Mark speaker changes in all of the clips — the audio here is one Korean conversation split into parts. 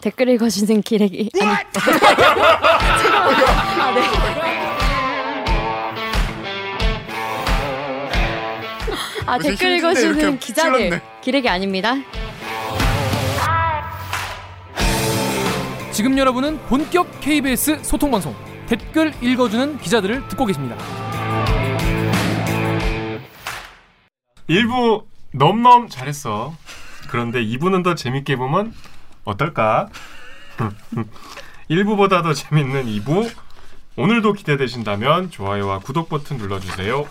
Speaker 1: 댓글 읽어주는 기레기 아니 아, 네. 아 댓글 읽어주는 기자들. 기레기 아닙니다.
Speaker 2: 지금 여러분은 본격 KBS 소통 방송 댓글 읽어주는 기자들을 듣고 계십니다.
Speaker 3: 일부 넘넘 잘했어. 그런데 2부는 더 재밌게 보면 어떨까? 1부보다 더 재밌는 2부 오늘도 기대되신다면 좋아요와 구독 버튼 눌러주세요.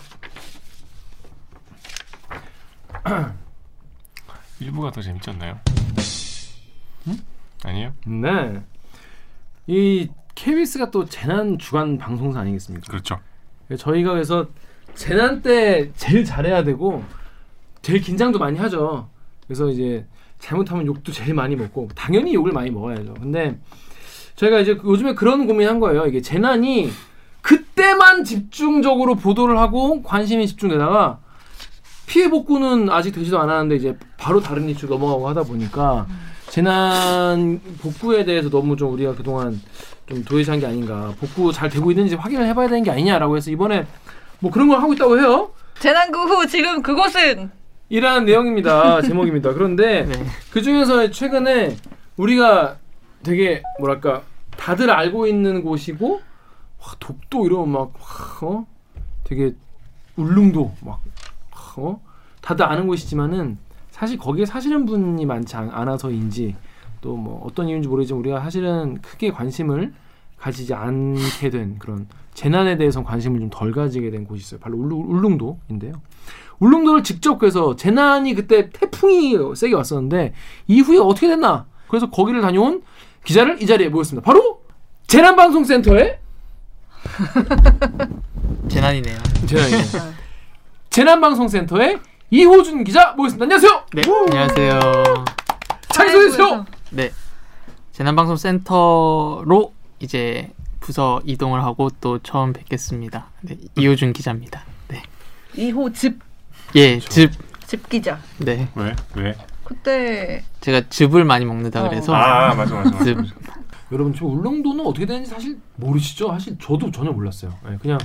Speaker 3: 1부가 더 재밌지 않나요? 음? 아니에요?
Speaker 4: 네. 이 KBS가 또 재난 주간 방송사 아니겠습니까?
Speaker 3: 그렇죠.
Speaker 4: 저희가 그래서 재난 때 제일 잘해야 되고 제일 긴장도 많이 하죠. 그래서 이제 잘못하면 욕도 제일 많이 먹고 당연히 욕을 많이 먹어야죠. 근데 저희가 이제 요즘에 그런 고민한 거예요. 이게 재난이 그때만 집중적으로 보도를 하고 관심이 집중되다가 피해 복구는 아직 되지도 않았는데 이제 바로 다른 이슈 넘어가고 하다 보니까 재난 복구에 대해서 너무 좀 우리가 그동안 좀 도외시한 게 아닌가 복구 잘 되고 있는지 확인을 해봐야 되는 게 아니냐라고 해서 이번에 뭐 그런 걸 하고 있다고 해요.
Speaker 5: 재난구 후 지금 그곳은
Speaker 4: 이러한 내용입니다. 제목입니다. 그런데
Speaker 2: 네.
Speaker 4: 그 중에서 최근에 우리가 되게 뭐랄까 다들 알고 있는 곳이고 와, 독도 이러면 막 어? 되게 울릉도 막 어? 다들 아는 곳이지만은 사실 거기에 사시는 분이 많지 않- 않아서인지 또 뭐 어떤 이유인지 모르지만 우리가 사실은 크게 관심을 가지지 않게 된 그런 재난에 대해서 관심을 좀 덜 가지게 된 곳이 있어요. 바로 울릉, 울릉 도인데요. 울릉도를 직접 그래서 재난이 그때 태풍이 세게 왔었는데 이후에 어떻게 됐나? 그래서 거기를 다녀온 기자를 이 자리에 모였습니다. 바로 재난방송센터의
Speaker 6: 재난이네요.
Speaker 4: 재난이네. 재난방송센터의 이호준 기자 모였습니다. 안녕하세요.
Speaker 6: 네, 안녕하세요.
Speaker 4: 자기 소개해 주세요.
Speaker 6: 네, 재난방송 센터로 이제 부서 이동을 하고 또 처음 뵙겠습니다. 네, 이호준 기자입니다. 네,
Speaker 5: 2호 집,
Speaker 6: 예, 즙.
Speaker 5: 집 기자.
Speaker 6: 네,
Speaker 3: 왜? 왜?
Speaker 5: 그때
Speaker 6: 제가 즙을 많이 먹는다
Speaker 5: 어.
Speaker 6: 그래서
Speaker 3: 아 맞아 맞아. 맞아.
Speaker 6: 즙.
Speaker 4: 여러분 지금 울릉도는 어떻게 되는지 사실 모르시죠? 사실 저도 전혀 몰랐어요. 네, 그냥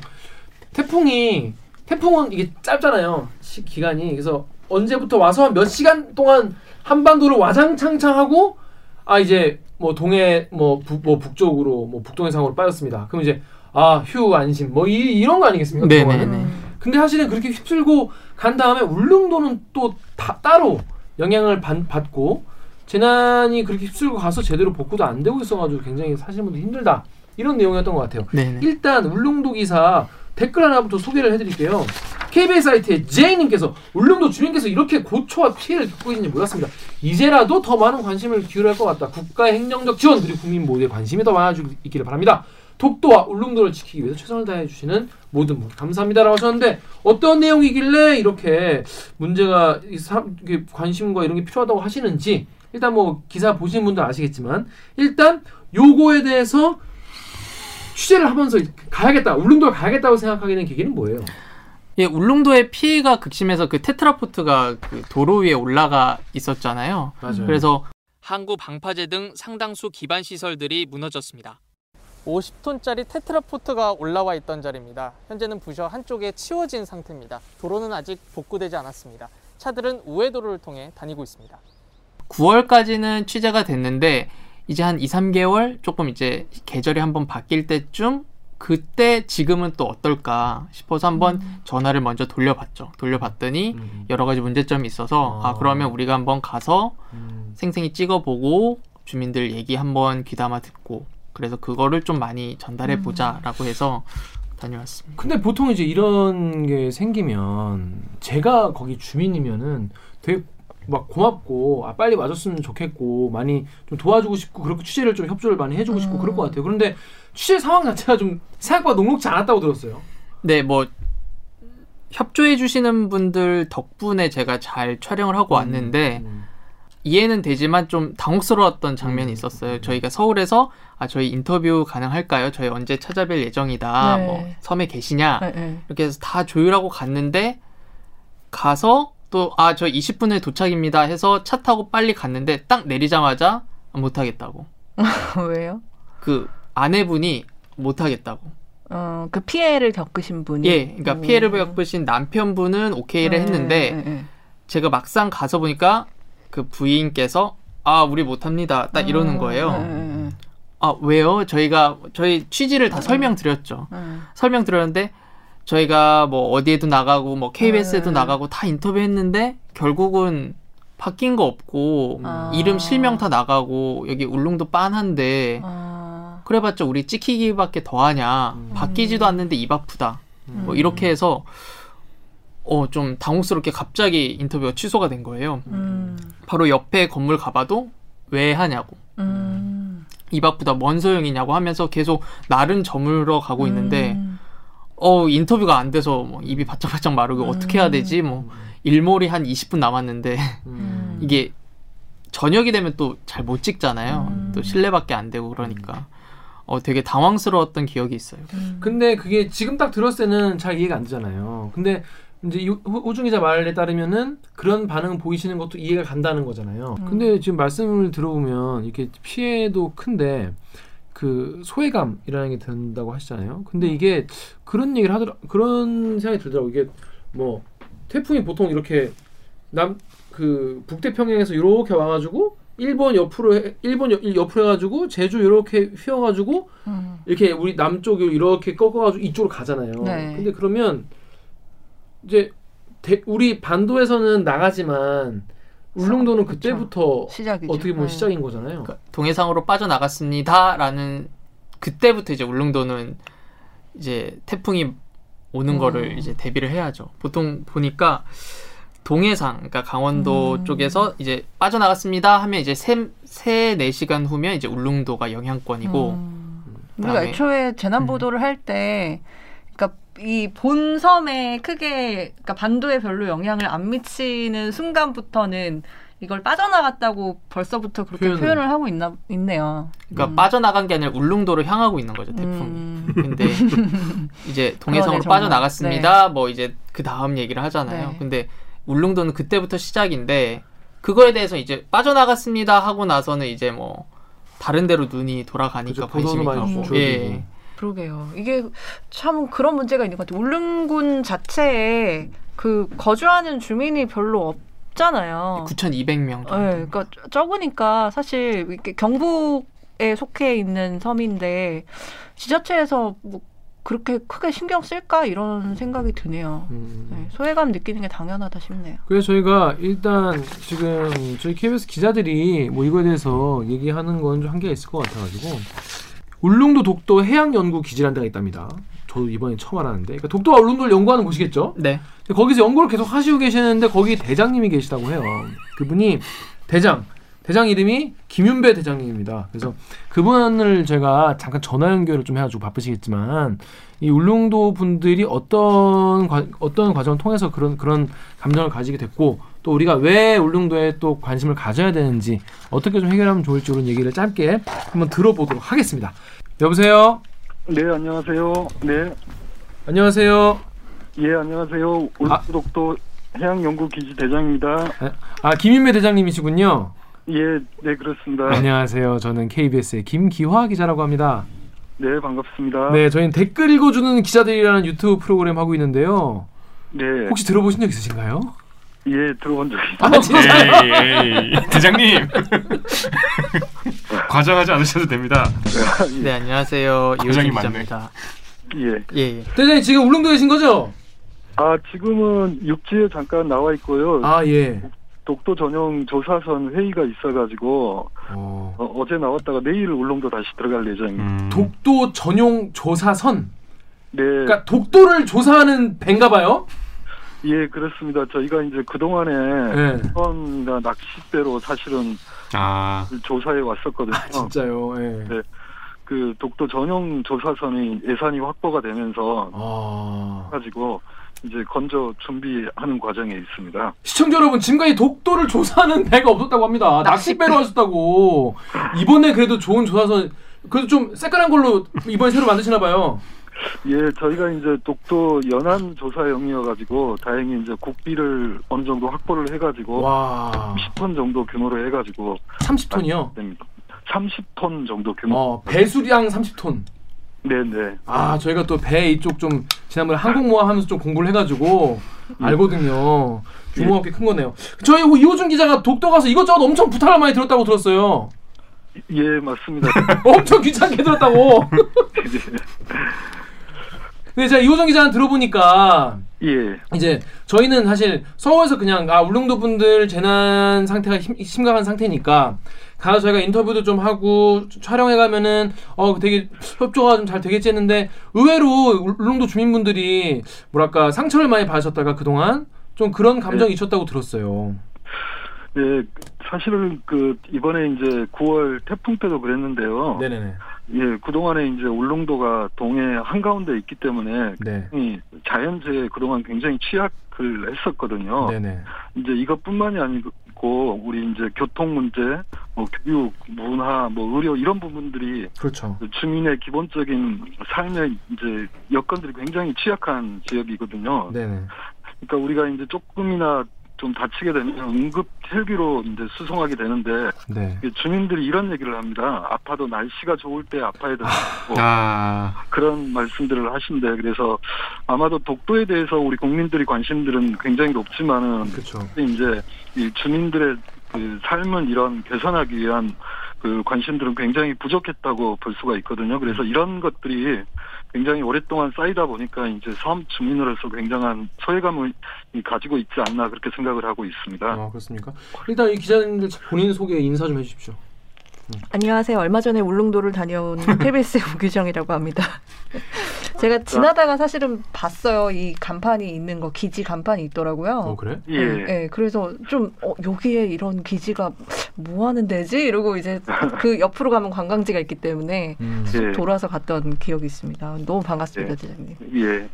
Speaker 4: 태풍이 태풍은 이게 짧잖아요. 시, 기간이 그래서 언제부터 와서 몇 시간 동안 한반도를 와장창창하고 아 이제 뭐 동해 뭐, 북, 뭐 북쪽으로 뭐 북동해상으로 빠졌습니다. 그럼 이제 아 휴 안심 뭐 이, 이런 거 아니겠습니까?
Speaker 6: 네네 네.
Speaker 4: 근데 사실은 그렇게 휩쓸고 간 다음에 울릉도는 또 다, 따로 영향을 받, 받고 재난이 그렇게 휩쓸고 가서 제대로 복구도 안 되고 있어가지고 굉장히 사시는 분들 힘들다 이런 내용이었던 것 같아요.
Speaker 6: 네네.
Speaker 4: 일단 울릉도 기사 댓글 하나부터 소개를 해드릴게요. KBS 사이트의 제이님께서 울릉도 주민께서 이렇게 고초와 피해를 겪고 있는지 몰랐습니다. 이제라도 더 많은 관심을 기울여야 할 것 같다. 국가의 행정적 지원 그리고 국민 모두의 관심이 더 많아지고 있기를 바랍니다. 독도와 울릉도를 지키기 위해서 최선을 다해 주시는 모든 분 감사합니다라고 하셨는데 어떤 내용이길래 이렇게 문제가 관심과 이런 게 필요하다고 하시는지 일단 뭐 기사 보신 분들 아시겠지만 일단 요거에 대해서 취재를 하면서 가야겠다 울릉도 가야겠다고 생각하게 된 계기는 뭐예요?
Speaker 6: 예, 울릉도의 피해가 극심해서 그 테트라포트가 그 도로 위에 올라가 있었잖아요.
Speaker 4: 맞아요.
Speaker 6: 그래서 항구 방파제 등 상당수 기반 시설들이 무너졌습니다. 50톤짜리 테트라포트가 올라와 있던 자리입니다. 현재는 부셔 한쪽에 치워진 상태입니다. 도로는 아직 복구되지 않았습니다. 차들은 우회도로를 통해 다니고 있습니다. 9월까지는 취재가 됐는데 이제 한 2, 3개월 조금 이제 계절이 한번 바뀔 때쯤 그때 지금은 또 어떨까 싶어서 한번 전화를 먼저 돌려봤죠. 돌려봤더니
Speaker 4: 음.
Speaker 6: 여러 가지 문제점이 있어서
Speaker 4: 아.
Speaker 6: 아 그러면 우리가 한번 가서
Speaker 4: 음.
Speaker 6: 생생히 찍어보고 주민들 얘기 한번 귀담아 듣고 그래서 그거를 좀 많이 전달해 보자라고 해서 다녀왔습니다.
Speaker 4: 근데 보통 이제 이런 게 생기면 제가 거기 주민이면은 되게 막 고맙고 아 빨리 와줬으면 좋겠고 많이 좀 도와주고 싶고 그렇게 취재를 좀 협조를 많이 해주고 싶고 그럴 것 같아요. 그런데 취재 상황 자체가 좀 생각보다 녹록지 않았다고 들었어요.
Speaker 6: 네, 뭐 협조해 주시는 분들 덕분에 제가 잘 촬영을 하고 왔는데
Speaker 4: 음.
Speaker 6: 이해는 되지만 좀 당혹스러웠던 장면이 있었어요. 저희가 서울에서 아 저희 인터뷰 가능할까요? 저희 언제 찾아뵐 예정이다.
Speaker 5: 네.
Speaker 6: 뭐 섬에 계시냐?
Speaker 5: 네, 네.
Speaker 6: 이렇게 해서 다 조율하고 갔는데 가서 또 아 저 20분 후에 도착입니다 해서 차 타고 빨리 갔는데 딱 내리자마자 못 하겠다고.
Speaker 5: 왜요?
Speaker 6: 그 아내분이 못 하겠다고.
Speaker 5: 어, 그 피해를 겪으신 분이.
Speaker 6: 예, 그러니까
Speaker 5: 음.
Speaker 6: 피해를 겪으신 남편분은 오케이를
Speaker 5: 네,
Speaker 6: 했는데
Speaker 5: 네, 네.
Speaker 6: 제가 막상 가서 보니까 그 부인께서 아 우리 못합니다 딱 이러는 거예요.
Speaker 5: 네, 네, 네.
Speaker 6: 아 왜요? 저희가 저희 취지를 다
Speaker 5: 음.
Speaker 6: 설명드렸죠.
Speaker 5: 네.
Speaker 6: 설명드렸는데 저희가 뭐 어디에도 나가고 뭐 KBS에도
Speaker 5: 네.
Speaker 6: 나가고 다 인터뷰했는데 결국은 바뀐 거 없고
Speaker 5: 아.
Speaker 6: 이름 실명 다 나가고 여기 울릉도 빤한데
Speaker 5: 아,
Speaker 6: 그래봤자 우리 찍히기밖에 더하냐 바뀌지도 않는데 입 아프다 뭐 이렇게 해서 어 좀 당혹스럽게 갑자기 인터뷰가 취소가 된 거예요.
Speaker 5: 음,
Speaker 6: 바로 옆에 건물 가봐도 왜 하냐고
Speaker 5: 음.
Speaker 6: 입 아프다 뭔 소용이냐고 하면서 계속 나른 저물어 가고 있는데
Speaker 5: 음.
Speaker 6: 어 인터뷰가 안 돼서 뭐 입이 바짝바짝 마르고 어떻게 해야 되지 뭐 일몰이 한 20분 남았는데
Speaker 5: 음.
Speaker 6: 이게 저녁이 되면 또 잘 못 찍잖아요
Speaker 5: 음.
Speaker 6: 또 실내밖에 안 되고 그러니까 어 되게 당황스러웠던 기억이 있어요
Speaker 4: 근데 그게 지금 딱 들었을 때는 잘 이해가 안 되잖아요. 근데 이제 호- 호중 기자 말에 따르면은 그런 반응 보이시는 것도 이해가 간다는 거잖아요.
Speaker 5: 음.
Speaker 4: 근데 지금 말씀을 들어보면 이렇게 피해도 큰데 그 소외감이라는 게 든다고 하시잖아요. 근데 이게 그런 얘기를 하더라 그런 생각이 들더라고. 이게 뭐 태풍이 보통 이렇게 남 그 북태평양에서 이렇게 와가지고 일본 옆으로 해, 일본 옆, 옆으로 해가지고 제주 이렇게 휘어가지고
Speaker 5: 음.
Speaker 4: 이렇게 우리 남쪽으로 이렇게 꺾어가지고 이쪽으로 가잖아요.
Speaker 5: 네.
Speaker 4: 근데 그러면 이제 대- 우리 반도에서는 나가지만 울릉도는. 그때부터
Speaker 5: 시작이죠.
Speaker 4: 어떻게 보면
Speaker 5: 네.
Speaker 4: 시작인 거잖아요.
Speaker 6: 그러니까 동해상으로 빠져나갔습니다라는 그때부터 이제 울릉도는 이제 태풍이 오는
Speaker 5: 음.
Speaker 6: 거를 이제 대비를 해야죠. 보통 보니까 동해상, 그러니까 강원도
Speaker 5: 음.
Speaker 6: 쪽에서 이제 빠져나갔습니다 하면 이제 세, 세, 네 시간 후면 이제 울릉도가 영향권이고
Speaker 5: 음. 우리가 애초에 재난 보도를 할 때, 그러니까 이 본섬에 크게, 그러니까 반도에 별로 영향을 안 미치는 순간부터는 이걸 빠져나갔다고 벌써부터 그렇게
Speaker 4: 표현을.
Speaker 5: 표현을 하고 있나 있네요.
Speaker 6: 그러니까
Speaker 5: 음.
Speaker 6: 빠져나간 게 아니라 울릉도로 향하고 있는 거죠 태풍이.
Speaker 5: 음.
Speaker 6: 근데 이제 동해상으로
Speaker 5: 그러네.
Speaker 6: 빠져나갔습니다. 뭐 이제 그 다음 얘기를 하잖아요.
Speaker 5: 네.
Speaker 6: 근데 울릉도는 그때부터 시작인데 그거에 대해서 이제 빠져나갔습니다 하고 나서는 이제 뭐 다른 데로 눈이 돌아가니까 관심이 가고. 예.
Speaker 5: 그러게요. 이게 참 그런 문제가 있는 것 같아요. 울릉군 자체에 그 거주하는 주민이 별로 없 잖아요.
Speaker 6: 9,200명 정도.
Speaker 5: 네, 그러니까 적으니까 사실 이렇게 경북에 속해 있는 섬인데 지자체에서 뭐 그렇게 크게 신경 쓸까 이런 생각이 드네요.
Speaker 4: 음.
Speaker 5: 네, 소외감 느끼는 게 당연하다 싶네요.
Speaker 4: 그래서 저희가 일단 지금 저희 KBS 기자들이 뭐 이거에 대해서 얘기하는 건 좀 한계가 있을 것 같아가지고 울릉도 독도 해양연구 기지라는 데가 있답니다. 저도 이번에 처음 알았는데 그러니까 독도와 울릉도를 연구하는 곳이겠죠.
Speaker 6: 네.
Speaker 4: 거기서 연구를 계속 하시고 계시는데 거기 대장님이 계시다고 해요. 그분이 대장 대장 이름이 김윤배 대장님입니다. 그래서 그분을 제가 잠깐 전화 연결을 좀 해가지고 바쁘시겠지만 이 울릉도 분들이 어떤 과, 어떤 과정을 통해서 그런 그런 감정을 가지게 됐고 또 우리가 왜 울릉도에 또 관심을 가져야 되는지 어떻게 좀 해결하면 좋을지 그런 얘기를 짧게 한번 들어보도록 하겠습니다. 여보세요.
Speaker 7: 네, 안녕하세요. 네,
Speaker 4: 안녕하세요.
Speaker 7: 예, 안녕하세요.
Speaker 4: 아.
Speaker 7: 울릉도 해양연구기지 대장입니다.
Speaker 4: 아 김윤배 대장님이시군요.
Speaker 7: 예, 네, 그렇습니다.
Speaker 4: 안녕하세요. 저는 KBS의 김기화 기자라고 합니다.
Speaker 7: 네, 반갑습니다.
Speaker 4: 네, 저희는 댓글 읽어주는 기자들이라는 유튜브 프로그램 하고 있는데요.
Speaker 7: 네,
Speaker 4: 혹시 들어보신 적 있으신가요?
Speaker 7: 예, 들어본 적이 있습니다.
Speaker 4: 아, 진짜?
Speaker 3: 에이, 에이, 대장님 과장하지 않으셔도 됩니다.
Speaker 6: 네, 안녕하세요. 이호준
Speaker 3: 과장이 많네.
Speaker 6: 기자입니다.
Speaker 7: 예.
Speaker 6: 예, 예.
Speaker 4: 대장님 지금 울릉도에 계신 거죠?
Speaker 7: 아, 지금은 육지에 잠깐 나와 있고요.
Speaker 4: 아 예.
Speaker 7: 독도 전용 조사선 회의가 있어가지고
Speaker 4: 어.
Speaker 7: 어, 어제 나왔다가 내일 울릉도 다시 들어갈 예정입니다.
Speaker 3: 음,
Speaker 4: 독도 전용 조사선.
Speaker 7: 네,
Speaker 4: 그러니까 독도를 조사하는 배인가 봐요.
Speaker 7: 예, 그렇습니다. 저희가 이제 그 동안에
Speaker 4: 네.
Speaker 7: 선과 낚싯배로 사실은
Speaker 3: 아
Speaker 7: 조사해 왔었거든요.
Speaker 4: 아, 진짜요. 예.
Speaker 7: 네. 그 독도 전용 조사선이 예산이 확보가 되면서
Speaker 4: 아.
Speaker 7: 가지고 이제 건조 준비하는 과정에 있습니다.
Speaker 4: 시청자 여러분 지금까지 독도를 조사하는 배가 없었다고 합니다. 낚싯배로 하셨다고. 이번에 그래도 좋은 조사선 그래도 좀 새까만 걸로 이번에 새로 만드시나 봐요.
Speaker 7: 예, 저희가 이제 독도 연안 조사용이어가지고 다행히 이제 국비를 어느 정도 확보를 해가지고
Speaker 4: 와.
Speaker 7: 10톤 정도 규모로 해가지고
Speaker 4: 30톤이요.
Speaker 7: 됩니다. 30톤 정도 규모.
Speaker 4: 어, 배수량 30톤.
Speaker 7: 네네.
Speaker 4: 아, 저희가 또 배 이쪽 좀 지난번에 항공모함 하면서 좀 공부를 해가지고 알거든요. 규모가 꽤큰 거네요. 저희 이호준 기자가 독도 가서 이것저것 엄청 부탁을 많이 들었다고 들었어요.
Speaker 7: 예, 맞습니다.
Speaker 4: 엄청 귀찮게 들었다고. 근데 제가 이호준 기자는 들어보니까
Speaker 7: 예.
Speaker 4: 이제 저희는 사실 서울에서 그냥 아 울릉도 분들 재난 상태가 심, 심각한 상태니까 가서 저희가 인터뷰도 좀 하고 촬영해 가면은 어 되게 협조가 좀 잘 되겠지 했는데 의외로 울릉도 주민분들이 뭐랄까 상처를 많이 받으셨다가 그동안 좀 그런 감정이 있었다고 들었어요.
Speaker 7: 예, 사실은 그 이번에 이제 9월 태풍 때도 그랬는데요.
Speaker 4: 네네네.
Speaker 7: 예, 그동안에 이제 울릉도가 동해 한가운데 있기 때문에
Speaker 4: 네.
Speaker 7: 이 자연재해 그동안 굉장히 취약을 했었거든요.
Speaker 4: 네네.
Speaker 7: 이제 이것뿐만이 아니고 우리 이제 교통 문제, 뭐 교육, 문화, 뭐 의료 이런 부분들이
Speaker 4: 그렇죠.
Speaker 7: 주민의 기본적인 삶의 이제 여건들이 굉장히 취약한 지역이거든요.
Speaker 4: 네네.
Speaker 7: 그러니까 우리가 이제 조금이나 좀 다치게 되면 응급 헬기로 이제 수송하게 되는데
Speaker 4: 네.
Speaker 7: 주민들이 이런 얘기를 합니다. 아파도 날씨가 좋을 때 아파야 된다고
Speaker 3: 아,
Speaker 7: 그런 말씀들을 하신대. 그래서 아마도 독도에 대해서 우리 국민들이 관심들은 굉장히 높지만은
Speaker 4: 그렇죠.
Speaker 7: 이제 이 주민들의 그 삶을 이런 개선하기 위한 그 관심들은 굉장히 부족했다고 볼 수가 있거든요. 그래서 이런 것들이 굉장히 오랫동안 쌓이다 보니까 이제 섬 주민으로서 굉장한 소외감을 가지고 있지 않나 그렇게 생각을 하고 있습니다.
Speaker 4: 아 그렇습니까? 일단 이 기자님들 본인 소개 인사 좀 해주십시오.
Speaker 5: 안녕하세요. 얼마 전에 울릉도를 다녀온 KBS의 오규정이라고 합니다. 제가 지나다가 사실은 봤어요. 이 간판이 있는 거 기지 간판이 있더라고요.
Speaker 4: 어 그래?
Speaker 7: 예.
Speaker 5: 네, 그래서 좀 어, 여기에 이런 기지가 뭐 하는 데지? 이러고 이제 그 옆으로 가면 관광지가 있기 때문에
Speaker 4: 음.
Speaker 7: 예.
Speaker 5: 돌아서 갔던 기억이 있습니다. 너무 반갑습니다,
Speaker 7: 예.
Speaker 5: 기자님.
Speaker 7: 예.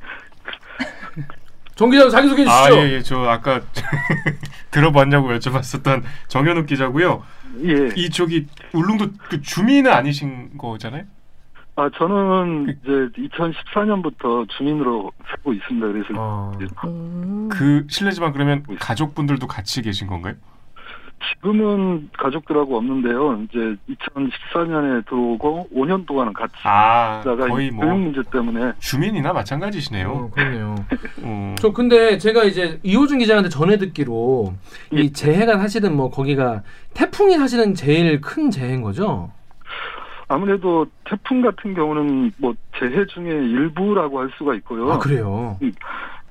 Speaker 4: 정 기자 자기 소개해
Speaker 3: 아,
Speaker 4: 주시죠.
Speaker 3: 예, 예. 저 아까 들어봤냐고 여쭤봤었던 정현욱 기자고요.
Speaker 7: 예.
Speaker 3: 이 저기 울릉도 그 주민은 아니신 거잖아요?
Speaker 7: 아, 저는 이제 2014년부터 주민으로 살고 있습니다. 그래서
Speaker 4: 어.
Speaker 5: 음.
Speaker 3: 그 실례지만 그러면 가족분들도 같이 계신 건가요?
Speaker 7: 지금은 가족들하고 없는데요. 이제 2014년에 들어오고 5년 동안은 같이
Speaker 3: 아,
Speaker 7: 살다가
Speaker 3: 거의 이뭐
Speaker 7: 교육 문제 때문에
Speaker 3: 주민이나 마찬가지시네요.
Speaker 4: 어, 그렇네요.
Speaker 3: 어.
Speaker 4: 저 근데 제가 이제 이호준 기자한테 전해 듣기로
Speaker 7: 예.
Speaker 4: 이 재해가 사실은 뭐 거기가 태풍이 사실은 제일 큰 재해인 거죠.
Speaker 7: 아무래도 태풍 같은 경우는 뭐 재해 중에 일부라고 할 수가 있고요.
Speaker 4: 아 그래요.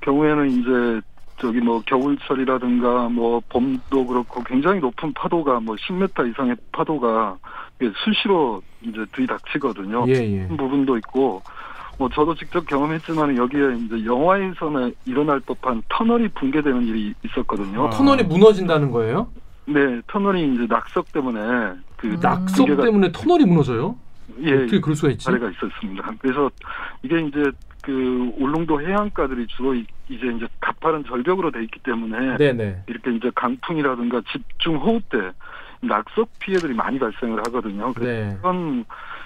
Speaker 7: 경우에는 이제 저기 뭐 겨울철이라든가 뭐 봄도 그렇고 굉장히 높은 파도가 뭐 10m 이상의 파도가 수시로 이제 들이닥치거든요.
Speaker 4: 예예.
Speaker 7: 그런 부분도 있고 뭐 저도 직접 경험했지만 여기에 이제 영화에서는 일어날 법한 터널이 붕괴되는 일이 있었거든요.
Speaker 3: 아.
Speaker 4: 터널이 무너진다는 거예요?
Speaker 7: 네, 터널이 이제 낙석 때문에 그
Speaker 5: 음.
Speaker 4: 낙석 때문에 터널이 무너져요?
Speaker 7: 예,
Speaker 4: 어떻게 그럴 수가 있지?
Speaker 7: 사례가 있었습니다. 그래서 이게 이제 그 울릉도 해안가들이 주로 이- 이제 이제 가파른 절벽으로 돼 있기 때문에
Speaker 4: 네네.
Speaker 7: 이렇게 이제 강풍이라든가 집중 호우 때 낙석 피해들이 많이 발생을 하거든요. 그래서
Speaker 4: 네.
Speaker 7: 그런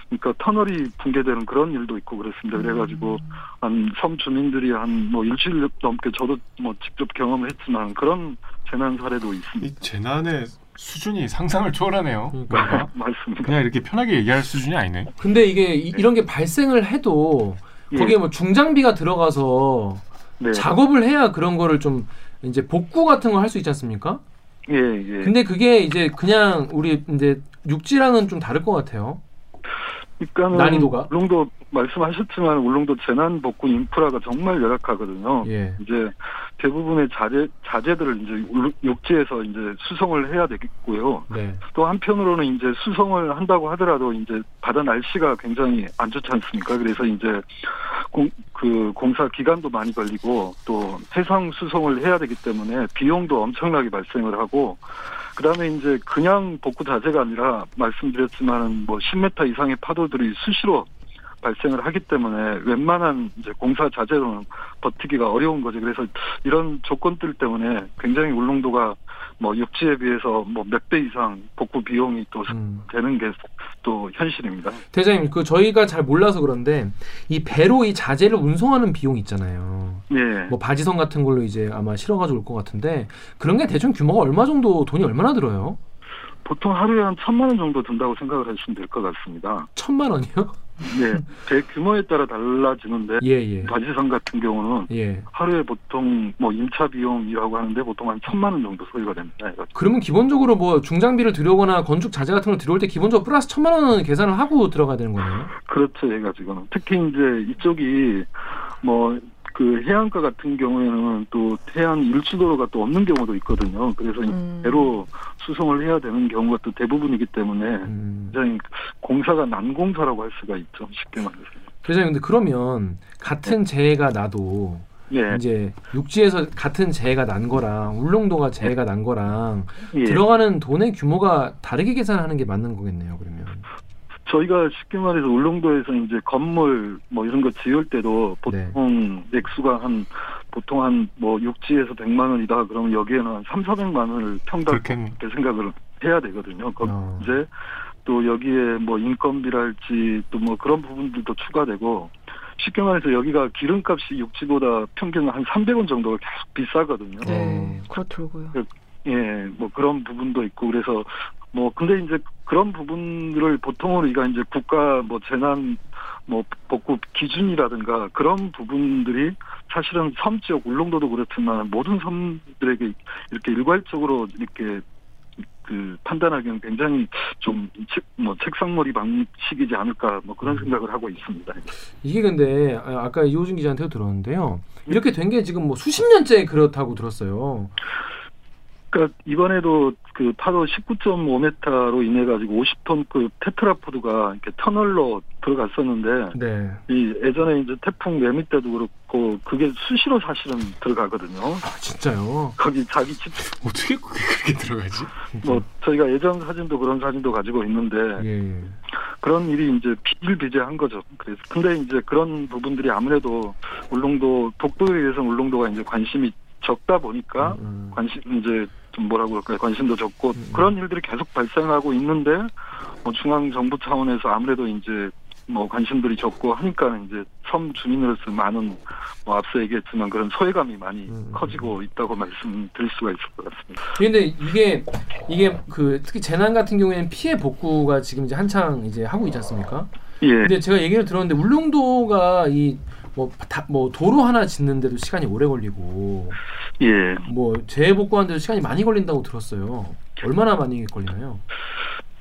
Speaker 7: 그러니까 터널이 붕괴되는 그런 일도 있고 그렇습니다. 그래가지고 한 섬 주민들이 한 뭐 일주일 넘게 저도 뭐 직접 경험을 했지만 그런 재난 사례도 있습니다.
Speaker 3: 이 재난의 수준이 상상을 초월하네요.
Speaker 4: 그러니까.
Speaker 7: 맞습니다.
Speaker 3: 그냥 이렇게 편하게 얘기할 수준이 아니네.
Speaker 4: 근데 이게 이, 런 게 발생을 해도
Speaker 7: 예.
Speaker 4: 거기에 뭐 중장비가 들어가서
Speaker 7: 네.
Speaker 4: 작업을 해야 그런 거를 좀 이제 복구 같은 걸 할 수 있지 않습니까?
Speaker 7: 예, 예.
Speaker 4: 근데 그게 이제 그냥 우리 이제 육지랑은 좀 다를 것 같아요.
Speaker 7: 그러니까는
Speaker 4: 난이도가?
Speaker 7: 울릉도 말씀하셨지만 울릉도 재난 복구 인프라가 정말 열악하거든요.
Speaker 4: 예.
Speaker 7: 이제 대부분의 자재 자재들을 이제 울- 육지에서 이제 수송을 해야 되겠고요.
Speaker 4: 네.
Speaker 7: 또 한편으로는 이제 수송을 한다고 하더라도 이제 바다 날씨가 굉장히 안 좋지 않습니까? 그래서 이제 공, 그 공사 기간도 많이 걸리고 또 해상 수송을 해야 되기 때문에 비용도 엄청나게 발생을 하고 그다음에 이제 그냥 복구 자재가 아니라 말씀드렸지만은 뭐 10m 이상의 파도들이 수시로 발생을 하기 때문에 웬만한 이제 공사 자재로는 버티기가 어려운 거죠. 그래서 이런 조건들 때문에 굉장히 울릉도가 뭐 육지에 비해서 뭐 몇 배 이상 복구 비용이 또
Speaker 4: 음.
Speaker 7: 되는 게 또 현실입니다.
Speaker 4: 대장님, 그 저희가 잘 몰라서 그런데 이 배로 이 자재를 운송하는 비용 있잖아요.
Speaker 7: 예.
Speaker 4: 뭐 바지선 같은 걸로 이제 아마 실어가지고 올 것 같은데 그런 게 대충 규모가 얼마 정도 돈이 얼마나 들어요?
Speaker 7: 보통 하루에 한 천만 원 정도 든다고 생각을 하시면 될 것 같습니다.
Speaker 4: 천만 원이요?
Speaker 7: 네, 배 규모에 따라 달라지는데
Speaker 4: 예, 예.
Speaker 7: 바지선 같은 경우는
Speaker 4: 예.
Speaker 7: 하루에 보통 뭐 임차 비용이라고 하는데 보통 한 천만 원 정도 소요가 됩니다.
Speaker 4: 그러면 기본적으로 뭐 중장비를 들여오거나 건축 자재 같은 걸 들여올 때 기본적으로 플러스 천만 원은 계산을 하고 들어가야 되는 거네요.
Speaker 7: 그렇죠, 해가지고는 특히 이제 이쪽이 뭐 그 해안가 같은 경우에는 또 해안 일주도로가 또 없는 경우도 있거든요. 그래서
Speaker 5: 음.
Speaker 7: 배로 수송을 해야 되는 경우가 또 대부분이기 때문에
Speaker 4: 음.
Speaker 7: 굉장히 공사가 난공사라고 할 수가 있죠. 쉽게 말해서.
Speaker 4: 그래서 근데 그러면 같은 재해가 나도
Speaker 7: 예,
Speaker 4: 이제 육지에서 같은 재해가 난 거랑 울릉도가 재해가 난 거랑
Speaker 7: 예.
Speaker 4: 들어가는 돈의 규모가 다르게 계산하는 게 맞는 거겠네요. 그러면.
Speaker 7: 저희가 쉽게 말해서 울릉도에서 이제 건물 뭐 이런 거 지을 때도 보통
Speaker 4: 네.
Speaker 7: 액수가 한 보통 한 뭐 육지에서 100만 원이다 그러면 여기에는 한 3, 400만 원을 평당. 이렇게 생각을 해야 되거든요. 거
Speaker 4: 어.
Speaker 7: 이제 또 여기에 뭐 인건비랄지 또 뭐 그런 부분들도 추가되고 쉽게 말해서 여기가 기름값이 육지보다 평균 한 300원 정도가 계속 비싸거든요.
Speaker 5: 네,
Speaker 4: 어.
Speaker 5: 그렇더라고요.
Speaker 7: 예, 뭐 그런 부분도 있고 그래서 뭐 근데 이제 그런 부분들을 보통 우리가 이제 국가 뭐 재난 뭐 복구 기준이라든가 그런 부분들이 사실은 섬 지역 울릉도도 그렇지만 모든 섬들에게 이렇게 일괄적으로 이렇게 그 판단하기는 굉장히 좀 뭐 책상머리 방식이지 않을까 뭐 그런 생각을 하고 있습니다.
Speaker 4: 이게 근데 아, 아까 이호준 기자한테도 들었는데요. 이렇게 된 게 지금 뭐 수십 년째 그렇다고 들었어요.
Speaker 7: 그러니까 이번에도 그 파도 19.5m로 인해 가지고 50톤급 테트라포드가 이렇게 터널로 들어갔었는데
Speaker 4: 네.
Speaker 7: 이 예전에 이제 태풍 매미 때도 그렇고 그게 수시로 사실은 들어가거든요.
Speaker 4: 아 진짜요?
Speaker 7: 거기 자기 집
Speaker 3: 어떻게 그게 그렇게 들어가지?
Speaker 7: 뭐 저희가 예전 사진도 그런 사진도 가지고 있는데
Speaker 4: 예. 예.
Speaker 7: 그런 일이 이제 비일비재한 거죠. 그래서 근데 이제 그런 부분들이 아무래도 울릉도 독도에 대해서 울릉도가 이제 관심이 적다 보니까
Speaker 4: 음,
Speaker 7: 관심 이제 좀 뭐라고 그럴까요 관심도 적고
Speaker 4: 음.
Speaker 7: 그런 일들이 계속 발생하고 있는데 뭐 중앙 정부 차원에서 아무래도 이제 뭐 관심들이 적고 하니까 이제 섬 주민으로서 많은 뭐 앞서 얘기했지만 그런 소외감이 많이
Speaker 4: 음.
Speaker 7: 커지고 있다고 말씀드릴 수가 있을 것 같습니다.
Speaker 4: 근데 이게 이게 그 특히 재난 같은 경우에는 피해 복구가 지금 이제 한창 이제 하고 있지 않습니까?
Speaker 7: 예,
Speaker 4: 근데 제가 얘기를 들었는데 울릉도가 이 뭐, 다, 뭐 도로 하나 짓는데도 시간이 오래 걸리고
Speaker 7: 예.
Speaker 4: 뭐 재해 복구하는데도 시간이 많이 걸린다고 들었어요. 얼마나 많이 걸리나요?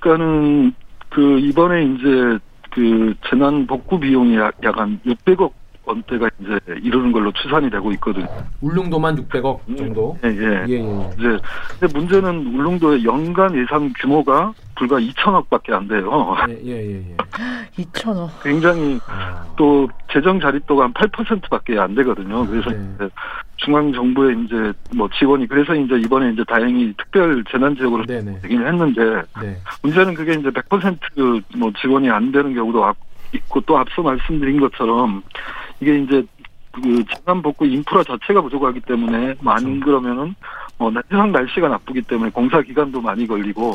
Speaker 7: 그러니까는 그 이번에 이제 그 재난 복구 비용이 약한 600억 원대가 이제 이르는 걸로 추산이 되고 있거든요.
Speaker 4: 울릉도만 600억 정도.
Speaker 7: 예, 예.
Speaker 4: 예, 예.
Speaker 7: 이제 근데 문제는 울릉도의 연간 예상 규모가 불과 2천억밖에 안 돼요.
Speaker 4: 예, 예, 예, 예.
Speaker 5: 2,000원.
Speaker 7: 굉장히
Speaker 4: 아,
Speaker 7: 또 재정 자립도가 한 8%밖에 안 되거든요. 그래서
Speaker 4: 네.
Speaker 7: 이제 중앙 정부의 이제 뭐 지원이 그래서 이제 이번에 이제 다행히 특별 재난 지역으로
Speaker 4: 네네.
Speaker 7: 되긴 했는데
Speaker 4: 네.
Speaker 7: 문제는 그게 이제 100%뭐 지원이 안 되는 경우도 앞- 있고 또 앞서 말씀드린 것처럼 이게 이제 그 재난 복구 인프라 자체가 부족하기 때문에 뭐 안 그러면은 뭐 해상 날씨가 나쁘기 때문에 공사 기간도 많이 걸리고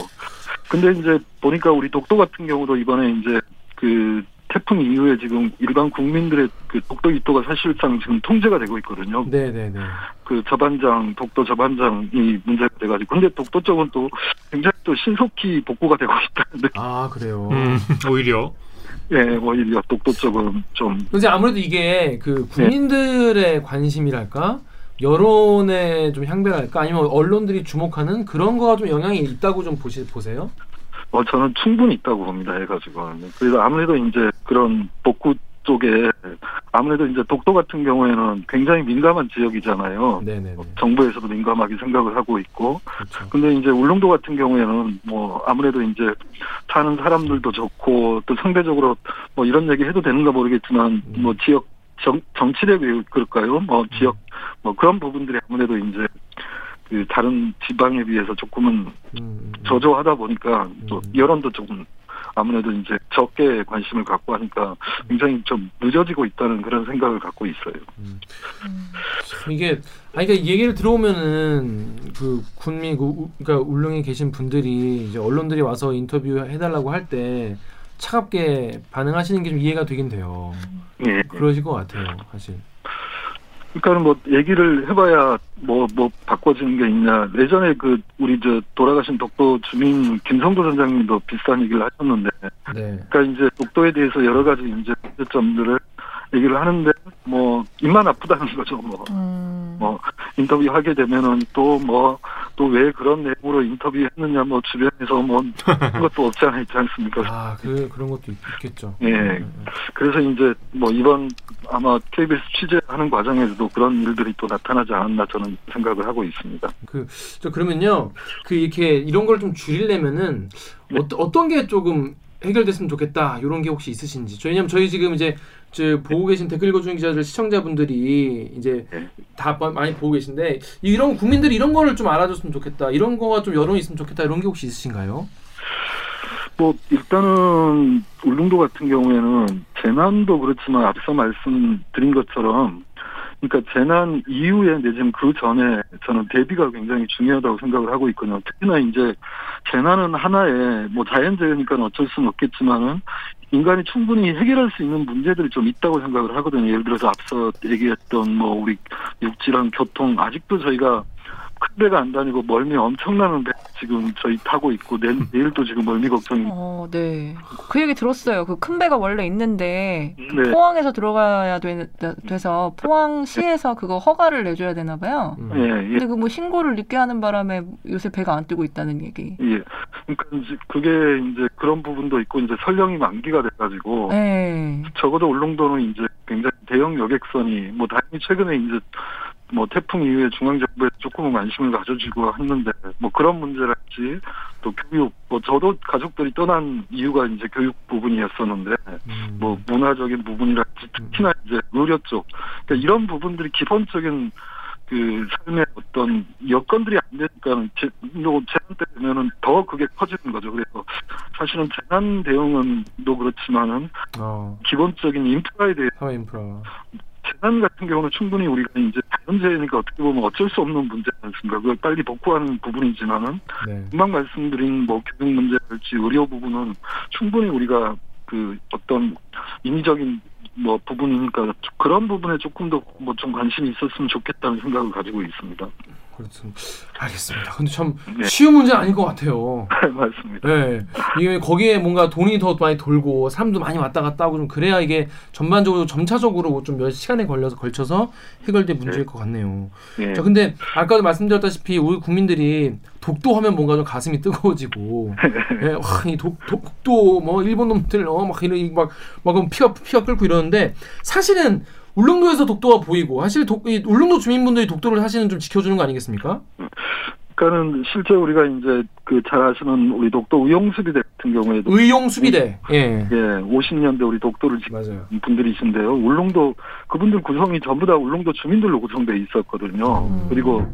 Speaker 7: 근데 이제 보니까 우리 독도 같은 경우도 이번에 이제 그 태풍 이후에 지금 일반 국민들의 그 독도 입도가 사실상 지금 통제가 되고 있거든요.
Speaker 4: 네, 네, 네.
Speaker 7: 그 저반장, 독도 저반장이 문제가 돼가지고. 근데 독도 쪽은 또 굉장히 또 신속히 복구가 되고 있다는데,
Speaker 4: 아, 그래요.
Speaker 3: 음, 오히려
Speaker 7: 예, 오히려 독도 쪽은 좀,
Speaker 4: 근데 아무래도 이게 그 국민들의 관심이랄까 여론의 좀 향배랄까 아니면 언론들이 주목하는 그런 거가 좀 영향이 있다고 좀 보시 보세요.
Speaker 7: 어, 저는 충분히 있다고 봅니다, 해가지고. 그래서 아무래도 이제 그런 복구 쪽에, 아무래도 이제 독도 같은 경우에는 굉장히 민감한 지역이잖아요.
Speaker 4: 네, 네, 네.
Speaker 7: 정부에서도 민감하게 생각을 하고 있고,
Speaker 4: 그렇죠.
Speaker 7: 근데 이제 울릉도 같은 경우에는 뭐 아무래도 이제 사는 사람들도 좋고 또 상대적으로 뭐 이런 얘기 해도 되는가 모르겠지만
Speaker 4: 음.
Speaker 7: 뭐 지역 정, 정치력 그럴까요? 뭐 지역 뭐 그런 부분들이 아무래도 이제 그 다른 지방에 비해서 조금은
Speaker 4: 음, 음.
Speaker 7: 저조하다 보니까 또
Speaker 4: 음.
Speaker 7: 여론도 조금 아무래도 이제 적게 관심을 갖고 하니까 굉장히 좀 늦어지고 있다는 그런 생각을 갖고 있어요.
Speaker 4: 참 이게 아니 그러니까 이 얘기를 들어오면은 그 군민 그 우- 그러니까 울릉에 계신 분들이 이제 언론들이 와서 인터뷰 해달라고 할 때 차갑게 반응하시는 게 좀 이해가 되긴 돼요.
Speaker 7: 예.
Speaker 4: 그러실 것 같아요, 사실.
Speaker 7: 그러니까 뭐 얘기를 해봐야 뭐뭐 바꿔지는 게 있냐. 예전에 그 우리 저 돌아가신 독도 주민 김성도 선장님도 비슷한 얘기를 하셨는데,
Speaker 4: 네.
Speaker 7: 그러니까 이제 독도에 대해서 여러 가지 이제 문제점들을 얘기를 하는데 뭐 입만 아프다는 거죠. 뭐,
Speaker 5: 음.
Speaker 7: 뭐 인터뷰 하게 되면은 또 뭐 또 왜 그런 내용으로 인터뷰했느냐 뭐 주변에서 뭐 그런 것도 없지 않아 있지 않습니까?
Speaker 4: 아, 그 그런 것도 있, 겠죠
Speaker 7: 예. 그래서 이제 뭐 이번 아마 KBS 취재하는 과정에서도 그런 일들이 또 나타나지 않았나 저는 생각을 하고 있습니다.
Speaker 4: 저 그러면요. 그 이렇게 이런 걸 좀 줄이려면은
Speaker 7: 네.
Speaker 4: 어떤 어떤 게 조금 해결됐으면 좋겠다. 이런 게 혹시 있으신지. 저 왜냐면 저희 지금 이제 저 보고 계신 댓글 읽어주는 기자들 시청자분들이 이제
Speaker 7: 네.
Speaker 4: 다 마- 많이 보고 계신데 이런 국민들이 이런 거를 좀 알아줬으면 좋겠다. 이런 거가 좀 여론이 있으면 좋겠다. 이런 게 혹시 있으신가요?
Speaker 7: 뭐 일단은 울릉도 같은 경우에는 재난도 그렇지만 앞서 말씀드린 것처럼 그러니까 재난 이후에 내지는 그 전에 저는 대비가 굉장히 중요하다고 생각을 하고 있거든요. 특히나 이제 재난은 하나의 뭐 자연재해니까 어쩔 수는 없겠지만은 인간이 충분히 해결할 수 있는 문제들이 좀 있다고 생각을 하거든요. 예를 들어서 앞서 얘기했던 뭐 우리 육지랑 교통 아직도 저희가 큰 배가 안 다니고 멀미 엄청나는 배 지금 저희 타고 있고 내, 내일도 지금 멀미 걱정이
Speaker 5: 어, 네. 그 얘기 들었어요. 그 큰 배가 원래 있는데
Speaker 7: 네.
Speaker 5: 포항에서 들어가야 되, 돼서 포항시에서 그거 허가를 내줘야 되나 봐요.
Speaker 4: 음.
Speaker 7: 예, 예.
Speaker 5: 근데 그 뭐 신고를 늦게 하는 바람에 요새 배가 안 뜨고 있다는 얘기.
Speaker 7: 예. 그러니까 이제 그게 이제 그런 부분도 있고 이제 설령이 만기가 돼가지고
Speaker 5: 네.
Speaker 7: 적어도 울릉도는 이제 굉장히 대형 여객선이 뭐 다행히 최근에 이제 뭐 태풍 이후에 중앙정부에 조금은 관심을 가져주고 했는데 뭐 그런 문제랄지 또 교육 뭐 저도 가족들이 떠난 이유가 이제 교육 부분이었었는데
Speaker 4: 음.
Speaker 7: 뭐 문화적인 부분이랄지 특히나 이제 의료 쪽 그러니까 이런 부분들이 기본적인 그 삶의 어떤 여건들이 안 되니까 재, 뭐 재난 때 되면은 더 그게 커지는 거죠. 그래서 사실은 재난 대응은 또 그렇지만은
Speaker 4: 어,
Speaker 7: 기본적인 인프라에 대해
Speaker 4: 사회 인프라.
Speaker 7: 재난 같은 경우는 충분히 우리가 이제 자연재해니까 어떻게 보면 어쩔 수 없는 문제지 않습니까? 그걸 빨리 복구하는 부분이지만은
Speaker 4: 네.
Speaker 7: 금방 말씀드린 뭐 교육 문제랄지 의료 부분은 충분히 우리가 그 어떤 인위적인 뭐 부분이니까 그런 부분에 조금 더 뭐 좀 관심이 있었으면 좋겠다는 생각을 가지고 있습니다.
Speaker 4: 그렇습니다. 알겠습니다. 근데 참
Speaker 7: 네.
Speaker 4: 쉬운 문제는 아닌 것 같아요.
Speaker 7: 맞습니다.
Speaker 4: 네. 이게 거기에 뭔가 돈이 더 많이 돌고 사람도 많이 왔다 갔다 하고 좀 그래야 이게 전반적으로 점차적으로 좀 몇 시간에 걸려서 걸쳐서 해결될 문제일 것 같네요.
Speaker 7: 예.
Speaker 4: 자, 근데 아까도 말씀드렸다시피 우리 국민들이 독도 하면 뭔가 좀 가슴이 뜨거워지고, 예, 와, 이 독, 독도 뭐 일본 놈들 어막 이런 막막 피가 피가 끓고 이러는데 사실은 울릉도에서 독도가 보이고 사실 독, 이 울릉도 주민분들이 독도를 사실은 좀 지켜주는 거 아니겠습니까?
Speaker 7: 그러니까는 실제 우리가 이제 그 잘 아시는 우리 독도 의용수비대 같은 경우에도
Speaker 4: 의용 수비대. 예.
Speaker 7: 예 50년대 우리 독도를 지킨
Speaker 4: 맞아요.
Speaker 7: 분들이신데요. 울릉도 그분들 구성이 전부 다 울릉도 주민들로 구성돼 있었거든요.
Speaker 5: 음.
Speaker 7: 그리고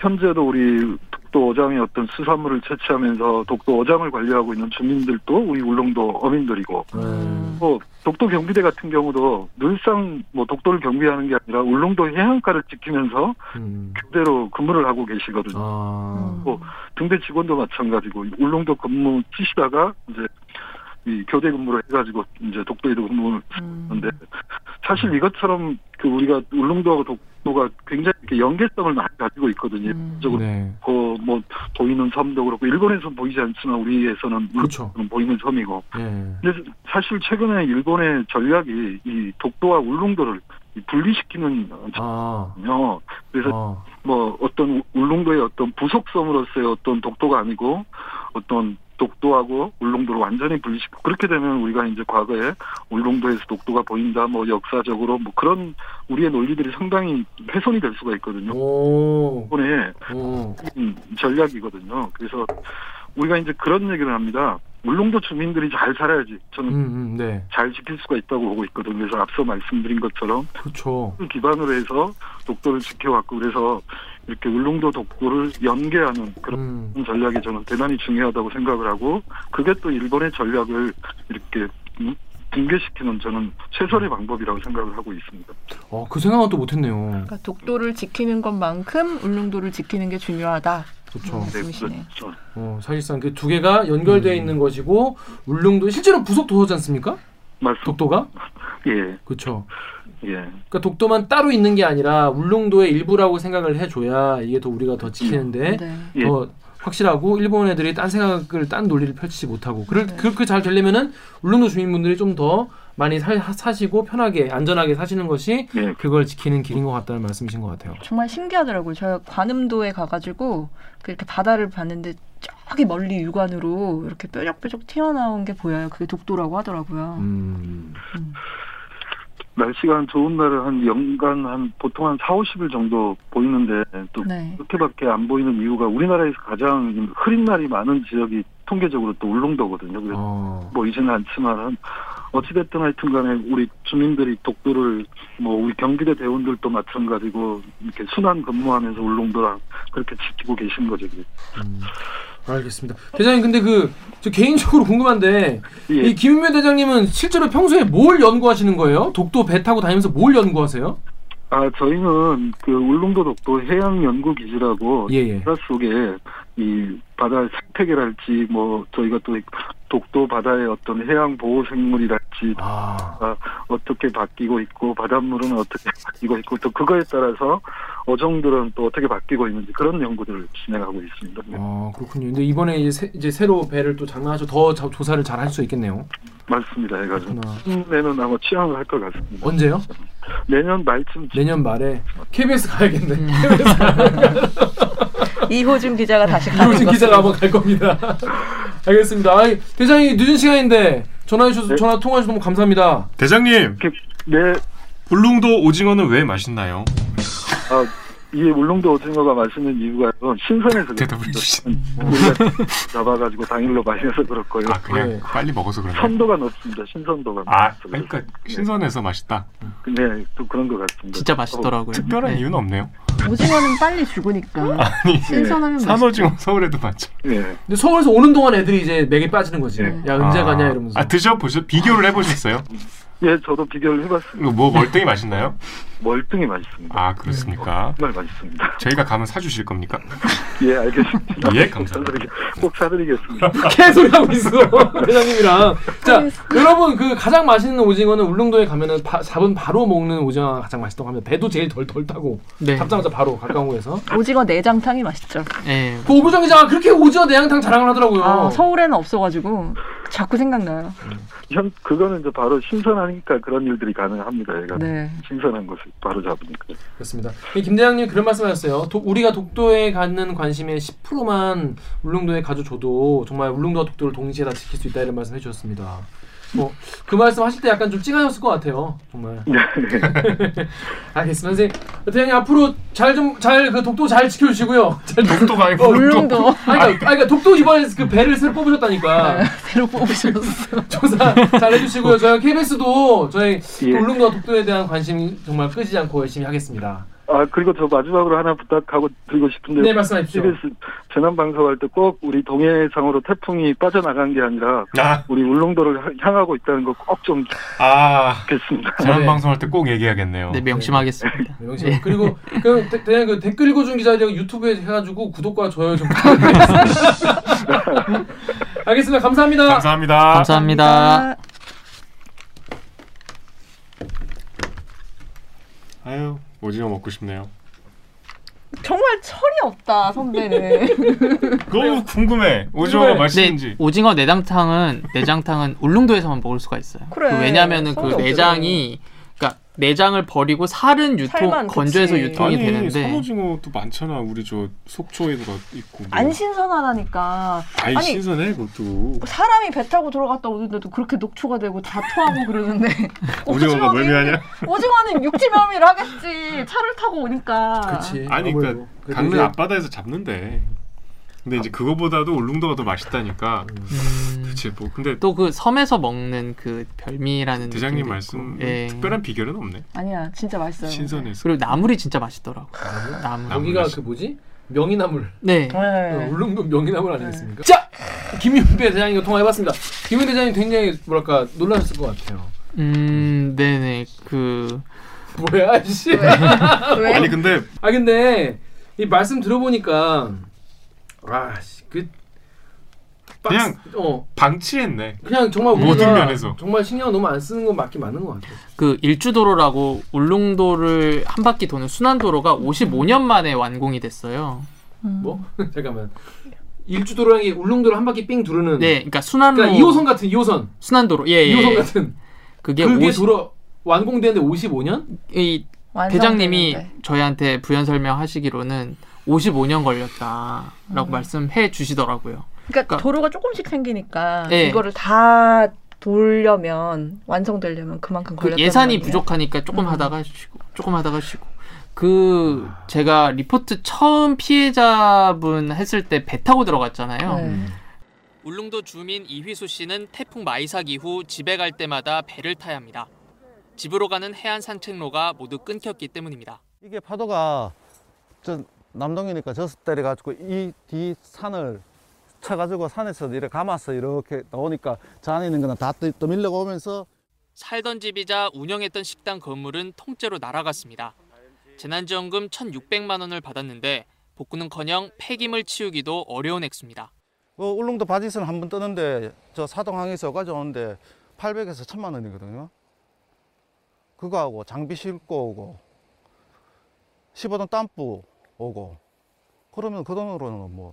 Speaker 7: 현재도 우리 독도 어장의 어떤 수산물을 채취하면서 독도 어장을 관리하고 있는 주민들도 우리 울릉도 어민들이고
Speaker 5: 음.
Speaker 7: 뭐 독도 경비대 같은 경우도 늘상 뭐 독도를 경비하는 게 아니라 울릉도 해안가를 지키면서
Speaker 4: 음.
Speaker 7: 교대로 근무를 하고 계시거든요.
Speaker 4: 아.
Speaker 7: 뭐 등대 직원도 마찬가지고 울릉도 근무 뛰시다가 이제 이 교대 근무를 해가지고 이제 독도에도 근무를
Speaker 5: 음.
Speaker 7: 하는데 사실 이것처럼 그 우리가 울릉도하고 독 도가 굉장히 이렇게 연계성을 많이 가지고 있거든요.
Speaker 5: 음.
Speaker 7: 적으로
Speaker 4: 네.
Speaker 7: 그뭐 보이는 섬도 그렇고 일본에서 보이지 않지만 우리에서는
Speaker 4: 그렇죠.
Speaker 7: 보이는 섬이고
Speaker 4: 예.
Speaker 7: 근데 사실 최근에 일본의 전략이 이 독도와 울릉도를 이 분리시키는
Speaker 4: 아.
Speaker 7: 거거든요. 그래서
Speaker 4: 아.
Speaker 7: 뭐 어떤 울릉도의 어떤 부속섬으로서의 어떤 독도가 아니고 어떤 독도하고 울릉도를 완전히 분리시키고 그렇게 되면 우리가 이제 과거에 울릉도에서 독도가 보인다 뭐 역사적으로 뭐 그런 우리의 논리들이 상당히 훼손이 될 수가 있거든요.
Speaker 4: 오.
Speaker 7: 일본의
Speaker 4: 오.
Speaker 7: 전략이거든요. 그래서 우리가 이제 그런 얘기를 합니다. 울릉도 주민들이 잘 살아야지 저는
Speaker 4: 음, 음, 네.
Speaker 7: 잘 지킬 수가 있다고 보고 있거든요. 그래서 앞서 말씀드린 것처럼
Speaker 4: 그렇죠.
Speaker 7: 그 기반으로 해서 독도를 지켜왔고 그래서 이렇게 울릉도 독도를 연계하는 그런
Speaker 4: 음.
Speaker 7: 전략이 저는 대단히 중요하다고 생각을 하고 그게 또 일본의 전략을 이렇게 붕괴시키는 저는 최선의 방법이라고 생각을 하고 있습니다.
Speaker 4: 어, 그 생각은 또 못했네요.
Speaker 5: 그러니까 독도를 지키는 것만큼 울릉도를 지키는 게 중요하다.
Speaker 4: 그렇죠.
Speaker 5: 음.
Speaker 7: 네. 그렇죠.
Speaker 4: 어, 사실상 그 두 개가 연결되어 있는 것이고 울릉도 실제로 부속 도서지 않습니까?
Speaker 7: 말씀
Speaker 4: 독도가?
Speaker 7: 예.
Speaker 4: 그렇죠.
Speaker 7: 예.
Speaker 4: 그러니까 독도만 따로 있는 게 아니라 울릉도의 일부라고 생각을 해줘야 이게 더 우리가 더 지키는데
Speaker 5: 네.
Speaker 7: 예.
Speaker 4: 더 확실하고 일본 애들이 딴 생각을 딴 논리를 펼치지 못하고 그럴
Speaker 5: 네.
Speaker 4: 그렇게 잘 되려면은 울릉도 주민분들이 좀 더 많이 사, 사시고 편하게 안전하게 사시는 것이
Speaker 7: 예.
Speaker 4: 그걸 지키는 길인 것 같다는 말씀이신 것 같아요.
Speaker 5: 정말 신기하더라고요. 제가 관음도에 가가지고 그렇게 바다를 봤는데 저기 멀리 육안으로 이렇게 뾰족뾰족 튀어나온 게 보여요. 그게 독도라고 하더라고요.
Speaker 4: 음.
Speaker 7: 날씨가 한 좋은 날은 한 연간 한 보통 한 4, 50일 정도 보이는데 또
Speaker 5: 네.
Speaker 7: 그렇게밖에 안 보이는 이유가 우리나라에서 가장 흐린 날이 많은 지역이 통계적으로 또 울릉도거든요. 그래서
Speaker 4: 어.
Speaker 7: 보이지는 않지만 어찌됐든 하여튼 간에 우리 주민들이 독도를 뭐 우리 경기대 대원들도 마찬가지고 이렇게 순환 근무하면서 울릉도랑 그렇게 지키고 계신 거죠.
Speaker 4: 음. 알겠습니다. 대장님 근데 그 저 개인적으로 궁금한데
Speaker 7: 예.
Speaker 4: 이 김윤배 대장님은 실제로 평소에 뭘 연구하시는 거예요? 독도 배 타고 다니면서 뭘 연구하세요?
Speaker 7: 아 저희는 그 울릉도 독도 해양 연구 기지라고
Speaker 4: 예예.
Speaker 7: 바다 속에 이 바다 생태계랄지 뭐 저희가 또 독도 바다의 어떤 해양 보호 생물이랄 지
Speaker 4: 아.
Speaker 7: 어떻게 바뀌고 있고 바닷물은 어떻게 바뀌고 있고 또 그거에 따라서 어종들은 또 어떻게 바뀌고 있는지 그런 연구들을 진행하고 있습니다. 네,
Speaker 4: 아 그렇군요. 근데 이번에 이제, 새, 이제 새로 배를 또 장만하셔 더 자- 조사를 잘 할 수 있겠네요.
Speaker 7: 맞습니다. 해가지고
Speaker 4: 그렇구나.
Speaker 7: 내년 아마 취항을 할 것 같습니다.
Speaker 4: 언제요?
Speaker 7: 내년 말쯤
Speaker 4: 내년 말에 KBS 가야겠네.
Speaker 5: 음. 이호준 기자가 다시 가는
Speaker 4: 이호진
Speaker 5: 것
Speaker 4: 기자가 한번 갈 겁니다. 알겠습니다. 아이, 대장이 늦은 시간인데 전화해 주셔서
Speaker 7: 네.
Speaker 4: 전화 통화 주셔서 너무 감사합니다.
Speaker 3: 대장님,
Speaker 7: 네,
Speaker 3: 울릉도 오징어는 왜 맛있나요?
Speaker 7: 아, 이 울릉도 오징어가 맛있는 이유가 신선해서
Speaker 3: 대답을.
Speaker 7: 우리가 잡아가지고 당일로 해서 그렇고요.
Speaker 3: 아 그냥
Speaker 4: 네.
Speaker 3: 빨리 먹어서 그런가?
Speaker 7: 선도가 높습니다. 신선도가.
Speaker 3: 아 그러니까
Speaker 7: 그렇습니다.
Speaker 3: 신선해서 맛있다.
Speaker 7: 네, 또 그런 것 같습니다.
Speaker 6: 진짜 맛있더라고요.
Speaker 3: 특별한
Speaker 6: 네.
Speaker 3: 이유는 없네요.
Speaker 5: 오징어는 빨리 죽으니까
Speaker 3: 아니
Speaker 5: 신선하면.
Speaker 3: 산오징어 서울에도 많죠.
Speaker 7: 어, 네.
Speaker 4: 근데 서울에서 오는 동안 애들이 이제 맥에 빠지는 거지.
Speaker 7: 네.
Speaker 4: 야 언제 가냐 이러면서.
Speaker 3: 아 드셔 보셨 비교를 해보셨어요?
Speaker 7: 예, 저도 비교를 해봤습니다.
Speaker 3: 뭐 멀쩡히 맛있나요?
Speaker 7: 멀뚱히 맛있습니다.
Speaker 3: 아 그렇습니까?
Speaker 7: 정말 맛있습니다.
Speaker 3: 저희가 가면 사주실 겁니까?
Speaker 7: 예, 알겠습니다.
Speaker 3: 예, 감사합니다.
Speaker 7: 꼭 사드리겠습니다.
Speaker 4: 개소리 하고 있어 대장님이랑. 자 여러분 그 가장 맛있는 오징어는 울릉도에 가면은 바, 잡은 바로 먹는 오징어가 가장 맛있다고 합니다. 배도 제일 덜덜 타고
Speaker 6: 네.
Speaker 4: 잡자마자 바로 가까운 곳에서.
Speaker 5: 오징어 내장탕이 맛있죠.
Speaker 6: 예.
Speaker 4: 그 오부정 기자가 그렇게 오징어 내장탕 자랑을 하더라고요.
Speaker 5: 아, 서울에는 없어가지고 자꾸 생각나요.
Speaker 7: 현 그거는 이제 바로 신선하니까 그런 일들이 가능합니다. 얘가
Speaker 5: 네.
Speaker 7: 신선한 것을 바로 잡으니까.
Speaker 4: 그렇습니다. 이김 대장님 그런 말씀하셨어요. 도- 우리가 독도에 갖는 관심의 10%만 울릉도에 가져줘도 정말 울릉도와 독도를 동시에 다 지킬 수 있다 이런 말씀 해 주셨습니다. 뭐 그 말씀 하실 때 약간 좀 찡하셨을 것 같아요. 정말.
Speaker 7: 네.
Speaker 4: 알겠습니다. 선생님, 대장님 앞으로 잘 좀 잘 그 독도 잘 지켜주시고요. 잘
Speaker 3: 독도가 아니고
Speaker 4: 어,
Speaker 5: 울릉도
Speaker 4: 아니, 그러니까, 아니, 그러니까 독도 이번에 그 배를 새로 뽑으셨다니까
Speaker 5: 새로 뽑으셨어.
Speaker 4: 조사 잘 해주시고요. 저희 KBS도 저희
Speaker 7: 예.
Speaker 4: 울릉도와 독도에 대한 관심 정말 끄지 않고 열심히 하겠습니다.
Speaker 7: 아 그리고 저 마지막으로 하나 부탁하고 드리고 싶은데
Speaker 4: 네, 말씀하십시오.
Speaker 7: CBS 재난 방송할 때 꼭 우리 동해상으로 태풍이 빠져나간 게 아니라
Speaker 3: 아,
Speaker 7: 우리 울릉도를 향- 향하고 있다는 거 꼭
Speaker 3: 좀아
Speaker 7: 좋겠습니다.
Speaker 3: 재난
Speaker 4: 네.
Speaker 3: 방송할 때 꼭 얘기하겠네요.
Speaker 6: 네, 명심하겠습니다.
Speaker 4: 네, 명심. 그리고 그 대- 대장 그 댓글 읽어준 기자들 유튜브에 해가지고 구독과 좋아요 좀 부탁드리겠습니다. 알겠습니다. 감사합니다.
Speaker 3: 감사합니다.
Speaker 6: 감사합니다.
Speaker 3: 아유 오징어 먹고 싶네요.
Speaker 5: 정말 철이 없다 선배는.
Speaker 3: 너무 궁금해. 오징어가. 맛있는지.
Speaker 6: 네, 오징어 내장탕은 내장탕은 울릉도에서만 먹을 수가 있어요.
Speaker 5: 그래.
Speaker 6: 그 왜냐면은 그. 내장이 그러니까 내장을 버리고 살은 유통
Speaker 5: 살만,
Speaker 6: 건조해서
Speaker 5: 그치.
Speaker 6: 유통이
Speaker 3: 아니
Speaker 6: 되는데
Speaker 3: 산오징어도 많잖아. 우리 저 속초에도 있고. 뭐.
Speaker 5: 안 신선하다니까.
Speaker 3: 아니,
Speaker 5: 아니,
Speaker 3: 신선해 그것도.
Speaker 5: 사람이 배 타고 들어갔다 오는데도 그렇게 녹초가 되고 다 토하고 그러는데
Speaker 3: 오징어가 멀미하냐?
Speaker 5: 오징어는 육지면밀 하겠지 차를 타고 오니까
Speaker 4: 그렇지.
Speaker 3: 아니. 그러니까 강릉 앞바다에서 잡는데. 근데 이제 그거보다도 울릉도가 더 맛있다니까.
Speaker 6: 음,
Speaker 3: 그치 뭐 근데
Speaker 6: 또 그 섬에서 먹는 그 별미라는
Speaker 3: 대장님
Speaker 6: 느낌도
Speaker 3: 말씀.
Speaker 6: 예.
Speaker 3: 특별한 비결은 없네.
Speaker 5: 아니야 진짜 맛있어요
Speaker 3: 신선해서.
Speaker 6: 그리고 나물이 진짜 맛있더라고. 나물.
Speaker 3: 나물.
Speaker 4: 여기가 그 뭐지? 명이나물.
Speaker 6: 네.
Speaker 4: 어,
Speaker 5: 네.
Speaker 4: 울릉도 명이나물 아니겠습니까? 자, 김윤배 대장님과 통화해봤습니다. 김윤배 대장님 굉장히 뭐랄까 놀라셨을 것 같아요.
Speaker 6: 음, 네네. 그
Speaker 4: 뭐야, 씨.
Speaker 5: 왜?
Speaker 3: 아니 근데
Speaker 4: 아 근데 이 말씀 들어보니까 아씨 그
Speaker 3: 그냥
Speaker 4: 어
Speaker 3: 방치했네.
Speaker 4: 그냥 정말
Speaker 3: 모든 면에서.
Speaker 4: 정말 신경 너무 안 쓰는 건 맞긴 맞는 것 같아요.
Speaker 6: 그 일주도로라고 울릉도를 한 바퀴 도는 순환도로가 55년 만에 완공이 됐어요.
Speaker 4: 뭐 잠깐만 일주도로라는 게 울릉도를 한 바퀴 삥 두르는
Speaker 6: 네, 그러니까 순환로
Speaker 4: 그러니까 2호선 같은 2호선
Speaker 6: 순환도로 예, 예.
Speaker 4: 2호선
Speaker 6: 예.
Speaker 4: 같은
Speaker 6: 그게
Speaker 4: 그게
Speaker 6: 50,
Speaker 4: 도로 완공되는데 55년?
Speaker 6: 이 대장님이 저희한테 부연 설명하시기로는 55년 걸렸다라고
Speaker 5: 음.
Speaker 6: 말씀해 주시더라고요.
Speaker 5: 그러니까
Speaker 6: 그러니까-
Speaker 5: 도로가 조금씩 생기니까
Speaker 6: 네.
Speaker 5: 이거를 다 돌려면 완성되려면 그만큼
Speaker 6: 그
Speaker 5: 걸렸다는
Speaker 6: 예산이
Speaker 5: 말이에요.
Speaker 6: 부족하니까 조금
Speaker 5: 음.
Speaker 6: 하다가 쉬고 조금 하다가 쉬고 그 제가 리포트 처음 피해자분 했을 때 배 타고 들어갔잖아요.
Speaker 5: 네.
Speaker 6: 울릉도 주민 이휘수 씨는 태풍 마이삭 이후 집에 갈 때마다 배를 타야 합니다. 집으로 가는 해안 산책로가 모두 끊겼기 때문입니다.
Speaker 8: 이게 파도가 저 남동이니까 저서 때려가지고 이 뒤 산을 쳐가지고 산에서 이렇게 감아서 이렇게 나오니까 저 안에 있는 거는 다 떠- 떠밀려 오면서
Speaker 6: 살던 집이자 운영했던 식당 건물은 통째로 날아갔습니다. 재난지원금 1,600만 원을 받았는데 복구는커녕 폐기물 치우기도 어려운 액수입니다.
Speaker 8: 그 울릉도 바지선 한 번 뜨는데 저 사동항에서 가져오는데 800에서 1000만 원이거든요. 그거 하고 장비 싣고 오고 15돈 땀부 오고 그러면 그 돈으로는 뭐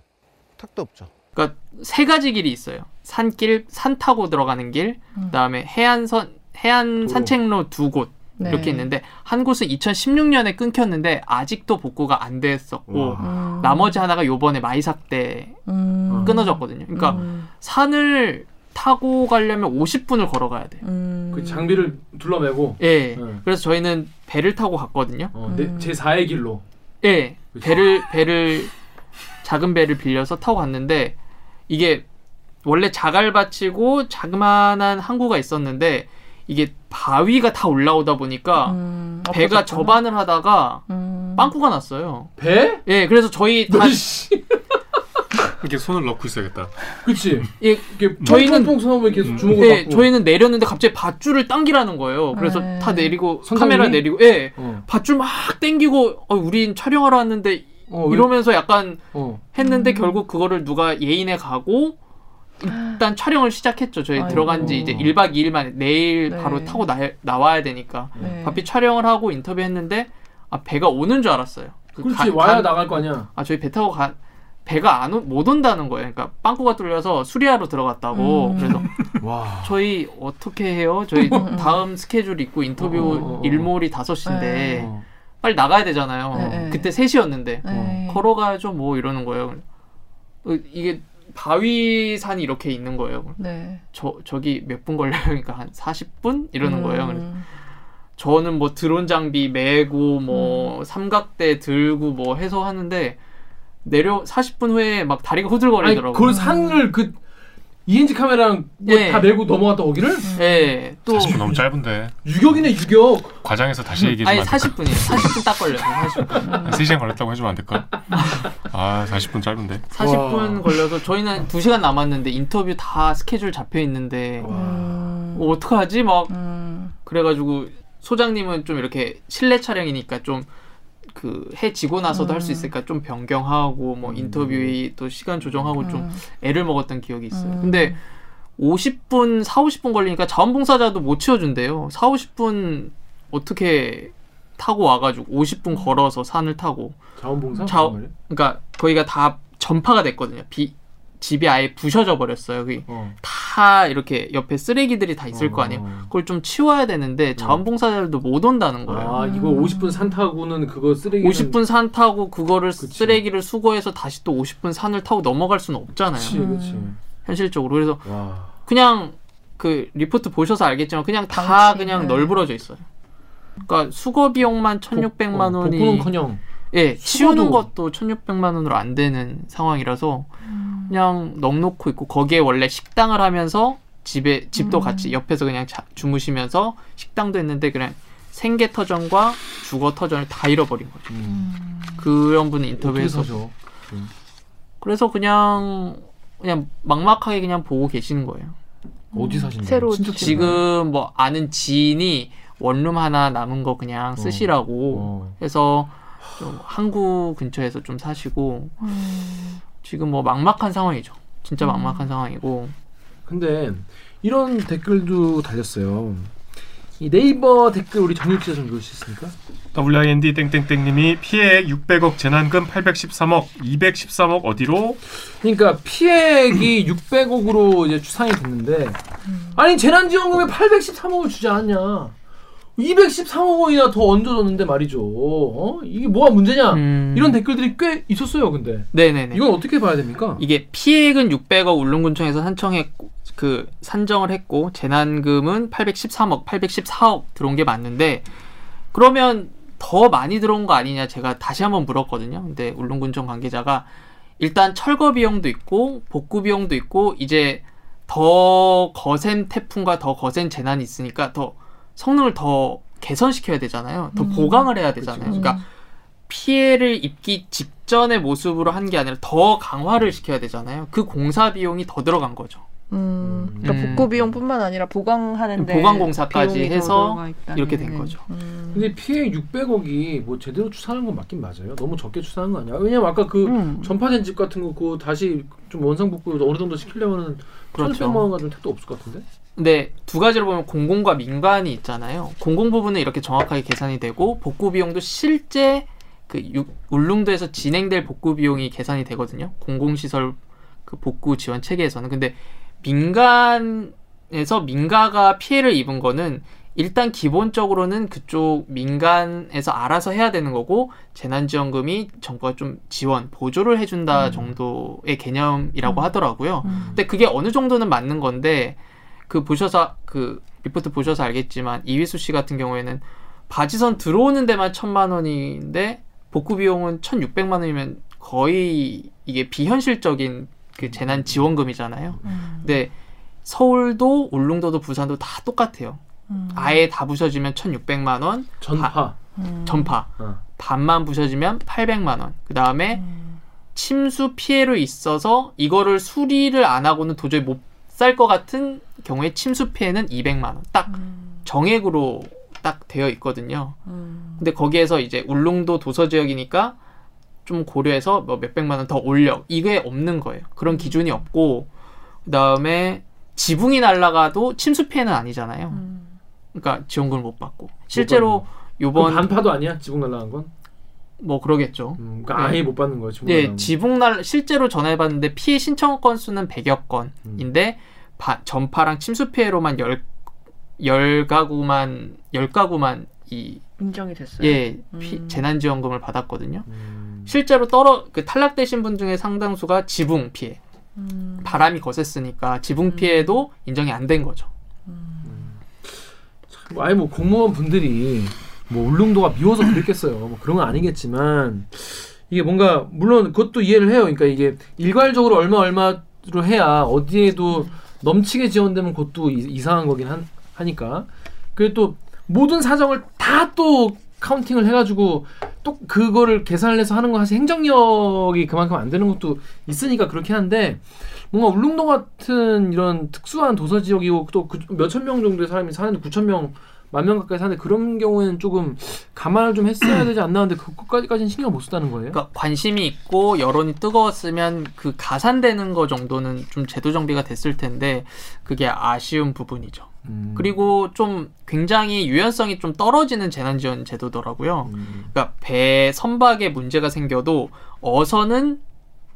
Speaker 8: 택도 없죠.
Speaker 6: 그러니까 세 가지 길이 있어요. 산길, 산 타고 들어가는 길,
Speaker 5: 음.
Speaker 6: 그다음에 해안선 해안
Speaker 4: 도로.
Speaker 6: 산책로 두 곳
Speaker 5: 네.
Speaker 6: 이렇게 있는데 한 곳은 2016년에 끊겼는데 아직도 복구가 안 됐었고
Speaker 4: 와.
Speaker 5: 음.
Speaker 6: 나머지 하나가 요번에 마이삭 때
Speaker 5: 음.
Speaker 6: 끊어졌거든요. 그러니까
Speaker 5: 음.
Speaker 6: 산을 타고 가려면 50분을 걸어가야 돼요.
Speaker 5: 음.
Speaker 4: 그 장비를 둘러매고
Speaker 6: 예.
Speaker 4: 네.
Speaker 6: 그래서 저희는 배를 타고 갔거든요.
Speaker 4: 어, 네,
Speaker 5: 음.
Speaker 4: 제 4의 길로
Speaker 6: 예.
Speaker 4: 그치.
Speaker 6: 배를 배를 작은 배를 빌려서 타고 갔는데 이게 원래 자갈밭이고 자그마한 항구가 있었는데 이게 바위가 다 올라오다 보니까
Speaker 5: 음.
Speaker 6: 배가. 접안을 하다가
Speaker 5: 음.
Speaker 6: 빵꾸가 났어요.
Speaker 4: 배?
Speaker 6: 예, 그래서 저희 다
Speaker 3: 이렇게 손을 넣고 있어야겠다.
Speaker 4: 그치
Speaker 6: 예,
Speaker 4: 이렇게
Speaker 6: 저희는-
Speaker 4: 뽕뽕 손하면 이렇게
Speaker 3: 음.
Speaker 4: 주먹을
Speaker 6: 예,
Speaker 4: 받고
Speaker 6: 저희는 내렸는데 갑자기 밧줄을 당기라는 거예요. 그래서
Speaker 5: 네.
Speaker 6: 다 내리고
Speaker 4: 선장님이?
Speaker 6: 카메라 내리고 예.
Speaker 4: 어.
Speaker 6: 밧줄 막 당기고 어, 우린 촬영하러 왔는데
Speaker 4: 어, 왜-
Speaker 6: 이러면서 약간
Speaker 4: 어.
Speaker 6: 했는데
Speaker 5: 음.
Speaker 6: 결국 그거를 누가 예인해 가고 일단 촬영을 시작했죠. 저희
Speaker 5: 아이고.
Speaker 6: 들어간 지 이제 1박 2일 만에 내일
Speaker 5: 네.
Speaker 6: 바로 타고 나, 나와야 되니까
Speaker 5: 네.
Speaker 6: 바삐 촬영을 하고 인터뷰 했는데 아 배가 오는 줄 알았어요. 그
Speaker 4: 그렇지
Speaker 6: 가-
Speaker 4: 와야
Speaker 6: 간-
Speaker 4: 나갈 거 아니야
Speaker 6: 아 저희 배 타고 가 배가 안 못 온다는 거예요. 그러니까 빵꾸가 뚫려서 수리하러 들어갔다고.
Speaker 5: 음.
Speaker 6: 그래서
Speaker 4: 와
Speaker 6: 저희 어떻게 해요? 저희 다음 스케줄 있고 인터뷰
Speaker 4: 어, 어, 어.
Speaker 6: 일몰이 5시인데
Speaker 5: 네.
Speaker 4: 어.
Speaker 6: 빨리 나가야 되잖아요.
Speaker 5: 네, 네.
Speaker 6: 그때 3시였는데
Speaker 5: 네.
Speaker 6: 걸어가야죠 뭐 이러는 거예요. 어, 이게 바위산이 이렇게 있는 거예요.
Speaker 5: 네.
Speaker 6: 저 저기 몇 분 걸려요? 그러니까 한 40분 이러는 거예요. 그래서
Speaker 5: 음.
Speaker 6: 저는 뭐 드론 장비 메고 뭐
Speaker 5: 음.
Speaker 6: 삼각대 들고 뭐 해서 하는데 내려 40분 후에 막 다리가
Speaker 4: 아니
Speaker 6: 후들거리더라고요.
Speaker 4: 그걸 산을 그 ENG 카메라랑 뭐
Speaker 6: 예.
Speaker 4: 다 메고 넘어갔다 거기를
Speaker 6: 예. 또
Speaker 3: 40분 너무 짧은데
Speaker 4: 유격이네 유격
Speaker 3: 과장해서 다시 얘기해
Speaker 6: 아니
Speaker 3: 주면 안 될까?
Speaker 6: 40분이에요. 40분 딱 걸려요. 40분.
Speaker 3: 3시간 걸렸다고 해주면 안 될까? 아 40분 짧은데
Speaker 6: 40분
Speaker 4: 와.
Speaker 6: 걸려서 저희는 2시간 남았는데 인터뷰 다 스케줄 잡혀 있는데
Speaker 5: 음.
Speaker 6: 뭐 어떡하지? 막
Speaker 5: 음.
Speaker 6: 그래가지고 소장님은 좀 이렇게 실내 촬영이니까 좀 그 해 지고 나서도 할수
Speaker 5: 음.
Speaker 6: 있으니까 좀 변경하고 뭐 인터뷰 또 시간 조정하고 좀
Speaker 5: 음.
Speaker 6: 애를 먹었던 기억이 있어요.
Speaker 5: 음.
Speaker 6: 근데 50분, 4, 50분 걸리니까 자원봉사자도 못 치워준대요. 4, 50분 어떻게 타고 와가지고 50분 걸어서 산을 타고
Speaker 4: 자원봉사
Speaker 6: 자-
Speaker 4: 무슨 말이야?
Speaker 6: 그러니까 거기가 다 전파가 됐거든요. 비, 집이 아예 부셔져 버렸어요. 그게
Speaker 4: 어.
Speaker 6: 다 이렇게 옆에 쓰레기들이 다 있을 거 아니에요.
Speaker 4: 어.
Speaker 6: 그걸 좀 치워야 되는데 자원봉사자들도 못 온다는 거예요.
Speaker 4: 아 이거 50분 산 타고는 그거 쓰레기
Speaker 6: 50분 산 타고 그거를
Speaker 4: 그치.
Speaker 6: 쓰레기를 수거해서 다시 또 50분 산을 타고 넘어갈 수는 없잖아요.
Speaker 4: 그치 그치
Speaker 6: 현실적으로 그래서
Speaker 4: 와
Speaker 6: 그냥 그 리포트 보셔서 알겠지만 그냥 다
Speaker 5: 방치,
Speaker 6: 그냥
Speaker 5: 네.
Speaker 6: 널브러져 있어요. 그러니까 수거 비용만 1,600만
Speaker 4: 어,
Speaker 6: 원이
Speaker 4: 복구는커녕
Speaker 6: 예, 치우는. 것도 1,600만 원으로 안 되는 상황이라서 그냥 넉놓고 있고 거기에 원래 식당을 하면서 집에 집도
Speaker 5: 음.
Speaker 6: 같이 옆에서 그냥 자, 주무시면서 식당도 했는데 그냥 생계 터전과 주거 터전을 다 잃어버린 거죠.
Speaker 4: 음.
Speaker 6: 그런
Speaker 4: 어떻게
Speaker 6: 인터뷰에서? 그래서 그냥 그냥 막막하게 그냥 보고 계시는 거예요.
Speaker 4: 어디 사시는
Speaker 5: 새로
Speaker 4: 거예요? 친척
Speaker 5: 지금
Speaker 6: 지금 뭐 아는 지인이 원룸 하나 남은 거 그냥 쓰시라고
Speaker 4: 어.
Speaker 6: 해서 좀 항구 근처에서 좀 사시고
Speaker 5: 음.
Speaker 6: 지금 뭐 막막한 상황이죠. 진짜
Speaker 5: 음.
Speaker 6: 막막한 상황이고
Speaker 4: 근데 이런 댓글도 달렸어요. 이 네이버 댓글 우리 정유 기자 좀 읽을 수 있습니까?
Speaker 3: WIND 땡땡땡님이 피해액 600억 재난금 813억 213억 어디로
Speaker 4: 그러니까 피해액이 600억으로 이제 추산이 됐는데 아니 재난지원금에 813억을 주지 않았냐? 213억 원이나 더 얹어줬는데 말이죠. 어? 이게 뭐가 문제냐?
Speaker 6: 음.
Speaker 4: 이런 댓글들이 꽤 있었어요. 근데
Speaker 6: 네네네.
Speaker 4: 이건 어떻게 봐야 됩니까?
Speaker 6: 이게 피해액은 600억 울릉군청에서 산청했고 그 산정을 했고 재난금은 813억, 814억 들어온 게 맞는데 그러면 더 많이 들어온 거 아니냐 제가 다시 한번 물었거든요. 근데 울릉군청 관계자가 일단 철거 비용도 있고 복구 비용도 있고 이제 더 거센 태풍과 더 거센 재난이 있으니까 더 성능을 더 개선시켜야 되잖아요. 더
Speaker 5: 음.
Speaker 6: 보강을 해야 되잖아요.
Speaker 4: 그치.
Speaker 6: 그러니까 피해를 입기 직전의 모습으로 한 게 아니라 더 강화를 시켜야 되잖아요. 그 공사 비용이 더 들어간 거죠.
Speaker 5: 음, 그러니까
Speaker 6: 음.
Speaker 5: 복구 비용뿐만 아니라 보강하는데
Speaker 6: 보강 공사까지 해서 이렇게 된
Speaker 5: 얘기는.
Speaker 6: 거죠.
Speaker 5: 음.
Speaker 4: 근데 피해 600억이 뭐 제대로 추산한 건 맞긴 맞아요. 너무 적게 추산한 거 아니야? 왜냐면 아까 그
Speaker 5: 음.
Speaker 4: 전파된 집 같은 거 그거 다시 좀 원상복구 어느 정도 시키려면은
Speaker 6: 그렇죠.
Speaker 4: 1,600만 원 가지고 택도 없을 것 같은데?
Speaker 6: 근데 두 가지로 보면 공공과 민간이 있잖아요. 공공 부분은 이렇게 정확하게 계산이 되고 복구 비용도 실제 그 유- 울릉도에서 진행될 복구 비용이 계산이 되거든요. 공공시설 그 복구 지원 체계에서는 근데 민간에서 민가가 피해를 입은 거는 일단 기본적으로는 그쪽 민간에서 알아서 해야 되는 거고 재난지원금이 정부가 좀 지원 보조를 해준다 정도의 개념이라고 하더라고요.
Speaker 5: 음.
Speaker 6: 근데 그게 어느 정도는 맞는 건데 그 보셔서 그 리포트 보셔서 알겠지만 이휘수 씨 같은 경우에는 바지선 들어오는 데만 천만 원인데 복구 비용은 천육백만 원이면 거의 이게 비현실적인 그 재난 지원금이잖아요.
Speaker 5: 음.
Speaker 6: 근데 서울도 울릉도도 부산도 다 똑같아요.
Speaker 5: 음.
Speaker 6: 아예 다 부셔지면 천육백만 원,
Speaker 4: 전파.
Speaker 5: 음.
Speaker 6: 전파.
Speaker 4: 어.
Speaker 6: 반만 부셔지면 800만 원. 그 다음에
Speaker 5: 음.
Speaker 6: 침수 피해로 있어서 이거를 수리를 안 하고는 도저히 못 살 것 같은 경우에 침수 피해는 200만 원. 딱
Speaker 5: 음.
Speaker 6: 정액으로 딱 되어 있거든요.
Speaker 5: 음.
Speaker 6: 근데 거기에서 이제 울릉도 도서 지역이니까 좀 고려해서 뭐 몇백만 원 더 올려. 이게 없는 거예요. 그런 기준이 없고 그다음에 지붕이 날아가도 침수 피해는 아니잖아요.
Speaker 5: 음.
Speaker 6: 그러니까 지원금을 못 받고. 실제로
Speaker 4: 그
Speaker 6: 요번
Speaker 4: 반파도 아니야? 지붕 날라간 건?
Speaker 6: 뭐 그러겠죠.
Speaker 4: 음, 그러니까 아예 못 받는 거야. 지붕
Speaker 6: 예. 지붕 날 실제로 전화해봤는데 피해 신청 건수는 100여 건인데 바- 전파랑 침수 피해로만 열, 열 가구만 열 가구만 이
Speaker 5: 인정이 됐어요.
Speaker 6: 예, 피-
Speaker 5: 음.
Speaker 6: 재난지원금을 받았거든요.
Speaker 4: 음.
Speaker 6: 실제로 떨어 그 탈락되신 분 중에 상당수가 지붕 피해,
Speaker 5: 음.
Speaker 6: 바람이 거셌으니까 지붕 피해도 인정이 안 된 거죠.
Speaker 4: 뭐 아예 뭐 공무원 분들이 뭐 울릉도가 미워서 그랬겠어요. 뭐 그런 건 아니겠지만 이게 뭔가 물론 그것도 이해를 해요. 그러니까 이게 일괄적으로 얼마 얼마로 해야 어디에도 넘치게 지원되면 그것도 이- 이상한 거긴 한, 하니까 그리고 또 모든 사정을 다 또 카운팅을 해가지고 또 그거를 계산을 해서 하는 거 사실 행정력이 그만큼 안 되는 것도 있으니까 그렇긴 한데 뭔가 울릉도 같은 이런 특수한 도서 지역이고 또 그 몇천 명 정도의 사람이 사는데 구천 명 만 명 가까이 사는데 그런 경우에는 조금 감안을 좀 했어야 되지 않나 하는데 그것까지까지는 신경 못 쓰다는 거예요.
Speaker 6: 그러니까 관심이 있고 여론이 뜨거웠으면 그 가산되는 거 정도는 좀 제도 정비가 됐을 텐데 그게 아쉬운 부분이죠.
Speaker 4: 음.
Speaker 6: 그리고 좀 굉장히 유연성이 좀 떨어지는 재난지원 제도더라고요.
Speaker 4: 음.
Speaker 6: 그러니까 배 선박에 문제가 생겨도 어선은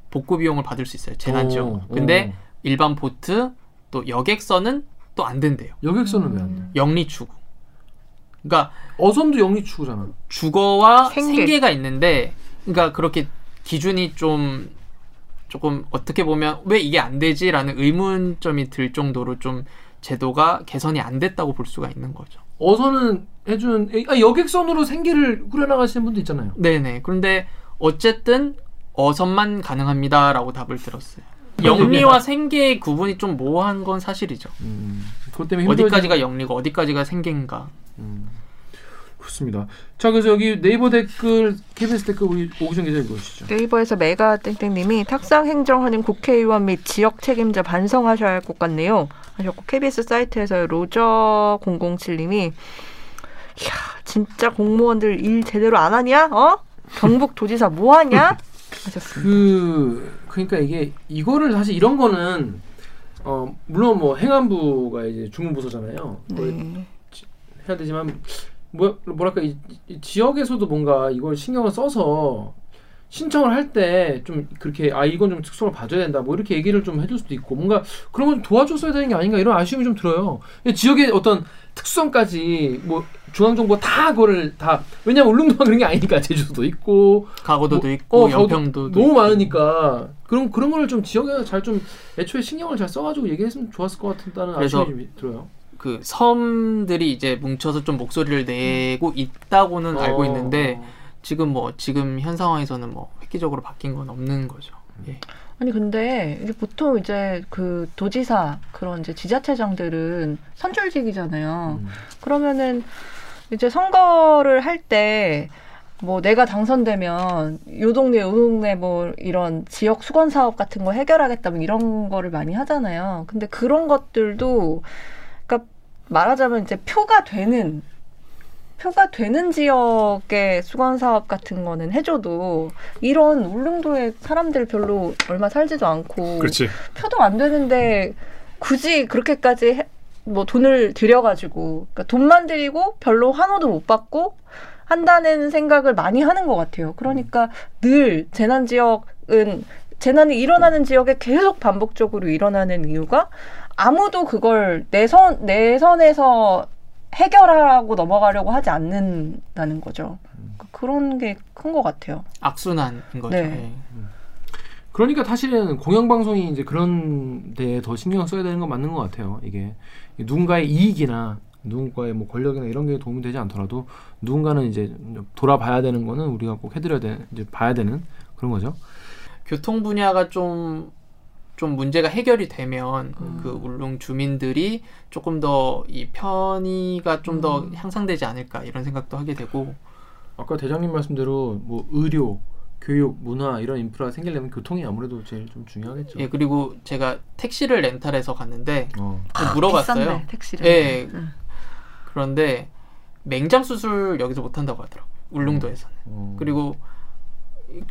Speaker 6: 복구 비용을 받을 수 있어요. 재난지원.
Speaker 4: 오,
Speaker 6: 근데
Speaker 4: 오.
Speaker 6: 일반 보트 또 여객선은 또 안 된대요.
Speaker 4: 여객선은 왜안 돼?
Speaker 6: 영리 추구. 그러니까
Speaker 4: 어선도 영리 추구잖아.
Speaker 6: 주거와
Speaker 5: 생계.
Speaker 6: 생계. 가 있는데 그러니까 그렇게 기준이 좀 조금 어떻게 보면 왜 이게 안 되지라는 의문점이 들 정도로 좀 제도가 개선이 안 됐다고 볼 수가 있는 거죠.
Speaker 4: 어선은 해준 아, 여객선으로 생계를 꾸려나가시는 분도 있잖아요.
Speaker 6: 네네. 그런데 어쨌든 어선만 가능합니다라고 답을 들었어요. 영리와 생계의 구분이 좀 모호한 건 사실이죠.
Speaker 4: 음. 그것 때문에 힘들어지-
Speaker 6: 어디까지가 영리고 어디까지가 생계인가.
Speaker 4: 음. 그렇습니다. 자 그래서 여기 네이버 댓글 KBS 댓글 우리 오구정 기자 읽어주시죠.
Speaker 5: 네이버에서 메가 땡땡님이 탁상 행정하는 국회의원 및 지역 책임자 반성하셔야 할 것 같네요. 하셨고 KBS 사이트에서 로저 007님이 이야 진짜 공무원들 일 제대로 안 하냐? 어? 경북 도지사 뭐 하냐? 하셨습니다.
Speaker 4: 그 그러니까 이게 이거를 사실 이런 거는 어 물론 뭐 행안부가 이제 주무부서잖아요. 그걸
Speaker 5: 네.
Speaker 4: 해야 되지만 뭐 뭐랄까 이, 이 지역에서도 뭔가 이걸 신경을 써서 신청을 할 때 좀 그렇게 아 이건 좀 특성을 봐줘야 된다 뭐 이렇게 얘기를 좀 해줄 수도 있고 뭔가 그런 건 도와줬어야 되는 게 아닌가 이런 아쉬움이 좀 들어요. 지역의 어떤 특성까지 뭐 중앙정부 다 그거를 다 왜냐면 울릉도가 그런 게 아니니까 제주도도 있고
Speaker 6: 가고도도
Speaker 4: 뭐,
Speaker 6: 있고
Speaker 4: 어,
Speaker 6: 연평도도
Speaker 4: 너무
Speaker 6: 있고.
Speaker 4: 많으니까 그런 그런 거를 좀 지역에 잘 좀 애초에 신경을 잘 써가지고 얘기했으면 좋았을 것 같다는 아쉬움이 좀 들어요.
Speaker 6: 그 섬들이 이제 뭉쳐서 좀 목소리를 내고 있다고는 알고
Speaker 4: 어.
Speaker 6: 있는데 지금 뭐 지금 현 상황에서는 뭐 획기적으로 바뀐 건 없는 거죠. 예.
Speaker 5: 아니 근데 이게 보통 이제 그 도지사 그런 이제 지자체장들은 선출직이잖아요.
Speaker 4: 음.
Speaker 5: 그러면은 이제 선거를 할 때 뭐 내가 당선되면 요 동네 요 동네 뭐 이런 지역 수건 사업 같은 거 해결하겠다 뭐 이런 거를 많이 하잖아요. 근데 그런 것들도 그러니까 말하자면 이제 표가 되는 표가 되는 지역의 수건 사업 같은 거는 해줘도 이런 울릉도에 사람들 별로 얼마 살지도 않고
Speaker 3: 그렇지.
Speaker 5: 표도 안 되는데 굳이 그렇게까지 해- 뭐 돈을 들여가지고 그러니까 돈만 들이고 별로 환호도 못 받고 한다는 생각을 많이 하는 것 같아요. 그러니까 늘 재난 지역은 재난이 일어나는 지역에 계속 반복적으로 일어나는 이유가 아무도 그걸 내선 내선에서 해결하고 넘어가려고 하지 않는다는 거죠. 그런 게 큰 것 같아요.
Speaker 6: 악순환인 거죠.
Speaker 5: 네.
Speaker 6: 예.
Speaker 4: 그러니까 사실은 공영방송이 이제 그런 데에 더 신경 써야 되는 건 맞는 것 같아요. 이게 누군가의 이익이나 누군가의 뭐 권력이나 이런 게 도움이 되지 않더라도 누군가는 이제 돌아봐야 되는 거는 우리가 꼭 해드려야 되 이제 봐야 되는 그런 거죠.
Speaker 6: 교통 분야가 좀, 좀 문제가 해결이 되면
Speaker 5: 음.
Speaker 6: 그 울릉 주민들이 조금 더 이 편의가 좀더
Speaker 5: 음.
Speaker 6: 향상되지 않을까 이런 생각도 하게 되고
Speaker 4: 아까 대장님 말씀대로 뭐 의료, 교육, 문화 이런 인프라가 생기려면 교통이 아무래도 제일 좀 중요하겠죠.
Speaker 6: 예 그리고 제가 택시를 렌탈해서 갔는데
Speaker 4: 어.
Speaker 6: 물어봤어요.
Speaker 5: 비싼데, 택시를.
Speaker 6: 예.
Speaker 5: 응.
Speaker 6: 그런데 맹장 수술 여기서 못 한다고 하더라고요. 울릉도에서는.
Speaker 4: 어.
Speaker 6: 그리고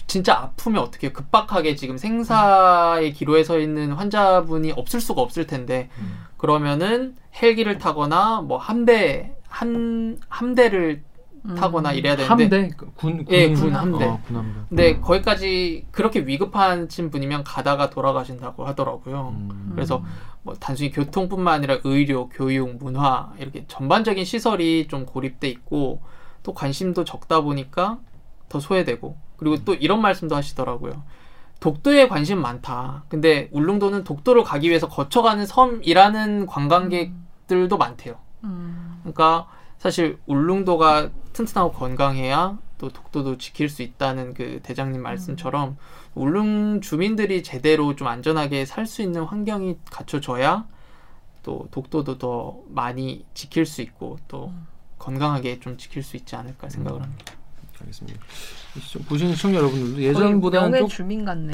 Speaker 6: 진짜 아프면 어떻게? 급박하게 지금 생사의 기로에 서 있는 환자분이 없을 수가 없을 텐데
Speaker 4: 음.
Speaker 6: 그러면은 헬기를 타거나 뭐 함대 한 함대를
Speaker 5: 음.
Speaker 6: 타거나 이래야 되는데
Speaker 4: 함대 그 군,
Speaker 6: 예, 군군 함대.
Speaker 4: 어, 군 함대.
Speaker 6: 근데 거기까지 그렇게 위급하신 분이면 가다가 돌아가신다고 하더라고요.
Speaker 4: 음.
Speaker 6: 그래서 뭐 단순히 교통뿐만 아니라 의료, 교육, 문화 이렇게 전반적인 시설이 좀 고립돼 있고 또 관심도 적다 보니까 더 소외되고 그리고 또 이런 말씀도 하시더라고요. 독도에 관심 많다. 근데 울릉도는 독도를 가기 위해서 거쳐가는 섬이라는 관광객들도 많대요.
Speaker 5: 음.
Speaker 6: 그러니까 사실 울릉도가 튼튼하고 건강해야 또 독도도 지킬 수 있다는 그 대장님 말씀처럼 울릉 주민들이 제대로 좀 안전하게 살 수 있는 환경이 갖춰져야 또 독도도 더 많이 지킬 수 있고 또 건강하게 좀 지킬 수 있지 않을까 생각을 합니다.
Speaker 4: 알겠습니다. 보시는 시청자 여러분들도
Speaker 5: 거의
Speaker 4: 예전보다는
Speaker 5: 명예
Speaker 4: 좀
Speaker 5: 주민 같네.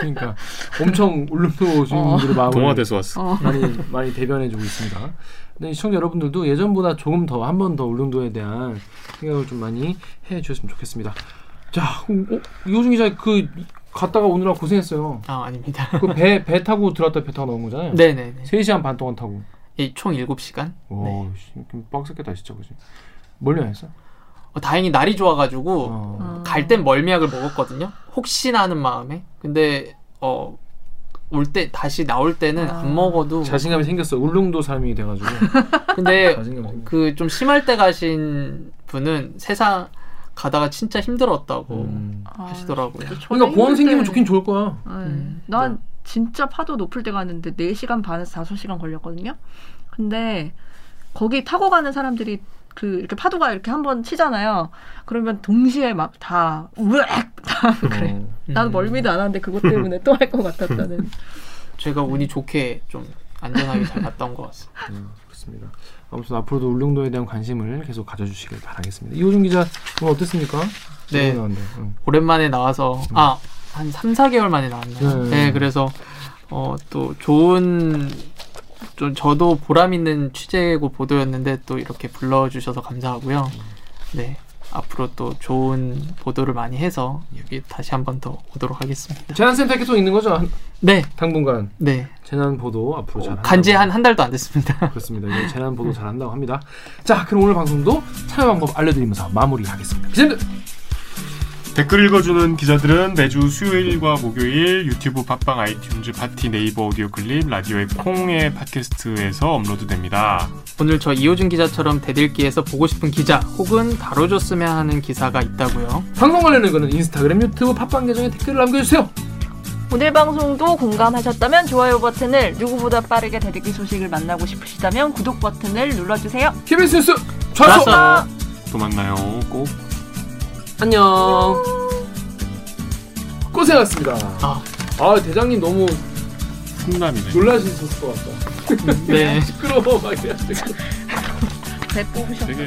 Speaker 4: 그러니까 엄청 울릉도 주민들의 마음을
Speaker 3: 동화돼서 왔어.
Speaker 5: 어.
Speaker 4: 많이 많이 대변해주고 있습니다. 근데 시청자 여러분들도 예전보다 조금 더 한 번 더 울릉도에 대한 생각을 좀 많이 해주셨으면 좋겠습니다. 자, 어, 이호준 기자 그 갔다가 오느라 고생했어요.
Speaker 6: 아 아닙니다.
Speaker 4: 그 배 배 타고 들어왔다 배 타고 나온 거잖아요.
Speaker 6: 네네네.
Speaker 4: 3시간 반 동안 타고.
Speaker 6: 이총 7 시간?
Speaker 4: 와,
Speaker 6: 네.
Speaker 4: 빡셌겠다 진짜 그지. 멀리 안 했어?
Speaker 6: 어, 다행히 날이 좋아가지고
Speaker 4: 어.
Speaker 6: 갈땐 멀미약을 먹었거든요. 혹시나 하는 마음에. 근데 어 올 때 다시 나올 때는
Speaker 5: 아.
Speaker 6: 안 먹어도
Speaker 4: 자신감이 생겼어. 울릉도 사람이 돼가지고.
Speaker 6: 근데. 그 좀 심할 때 가신 분은 세상 가다가 진짜 힘들었다고
Speaker 4: 음.
Speaker 6: 하시더라고요.
Speaker 4: 그러니까 공항 생기면 좋긴 좋을 거야.
Speaker 6: 음.
Speaker 5: 난 진짜 파도 높을 때 갔는데 4시간 반에서 5시간 걸렸거든요. 근데 거기 타고 가는 사람들이 그 이렇게 파도가 이렇게 한번 치잖아요. 그러면 동시에 막 다 우엑 다 그래.
Speaker 4: 어.
Speaker 5: 나도
Speaker 6: 음.
Speaker 5: 멀미도 안 하는데 그것 때문에 또 할 것 같았다는.
Speaker 6: 제가 운이 좋게 좀 안전하게 잘 갔다 온 것 같습니다.
Speaker 4: 음, 그렇습니다. 아무튼 앞으로도 울릉도에 대한 관심을 계속 가져주시길 바라겠습니다. 이호준 기자 오늘 어땠습니까?
Speaker 6: 네.
Speaker 4: 응.
Speaker 6: 오랜만에 나와서 아한 3, 4개월 만에 나왔나요?
Speaker 4: 네.
Speaker 6: 네, 그래서 어, 또 좋은 좀 저도 보람 있는 취재고 보도였는데 또 이렇게 불러주셔서 감사하고요. 네, 앞으로 또 좋은 보도를 많이 해서 여기 다시 한 번 더 오도록 하겠습니다.
Speaker 4: 재난센터 계속 있는 거죠? 한-
Speaker 6: 네,
Speaker 4: 당분간
Speaker 6: 네.
Speaker 4: 재난 보도 앞으로 잘
Speaker 6: 간지.
Speaker 4: 한
Speaker 6: 한 달도 안 됐습니다.
Speaker 4: 그렇습니다. 재난 보도 잘 한다고 합니다. 자, 그럼 오늘 방송도 참여 방법 알려드리면서 마무리하겠습니다. 기자님들
Speaker 3: 댓글 읽어주는 기자들은 매주 수요일과 목요일 유튜브 팟빵 아이튠즈 팟티 네이버 오디오 클립 라디오의 콩의 팟캐스트에서 업로드됩니다.
Speaker 6: 오늘 저 이호준 기자처럼 댓읽기에서 보고 싶은 기자 혹은 다뤄줬으면 하는 기사가 있다고요.
Speaker 4: 방송 관련 의견은 인스타그램, 유튜브, 팟빵 계정에 댓글을 남겨주세요.
Speaker 5: 오늘 방송도 공감하셨다면 좋아요 버튼을 누구보다 빠르게 대들기 소식을 만나고 싶으시다면 구독 버튼을 눌러주세요.
Speaker 4: KBS 뉴스.
Speaker 6: 좋았어.
Speaker 3: 또 만나요. 꼭.
Speaker 4: 안녕. 고생하셨습니다.
Speaker 6: 아.
Speaker 4: 아 대장님 너무
Speaker 3: 훈남이네.
Speaker 4: 놀라셨을 것 같다.
Speaker 6: 네.
Speaker 4: 시끄러워 막 이래가지고.
Speaker 5: 배 뽑으셨어.
Speaker 3: 되게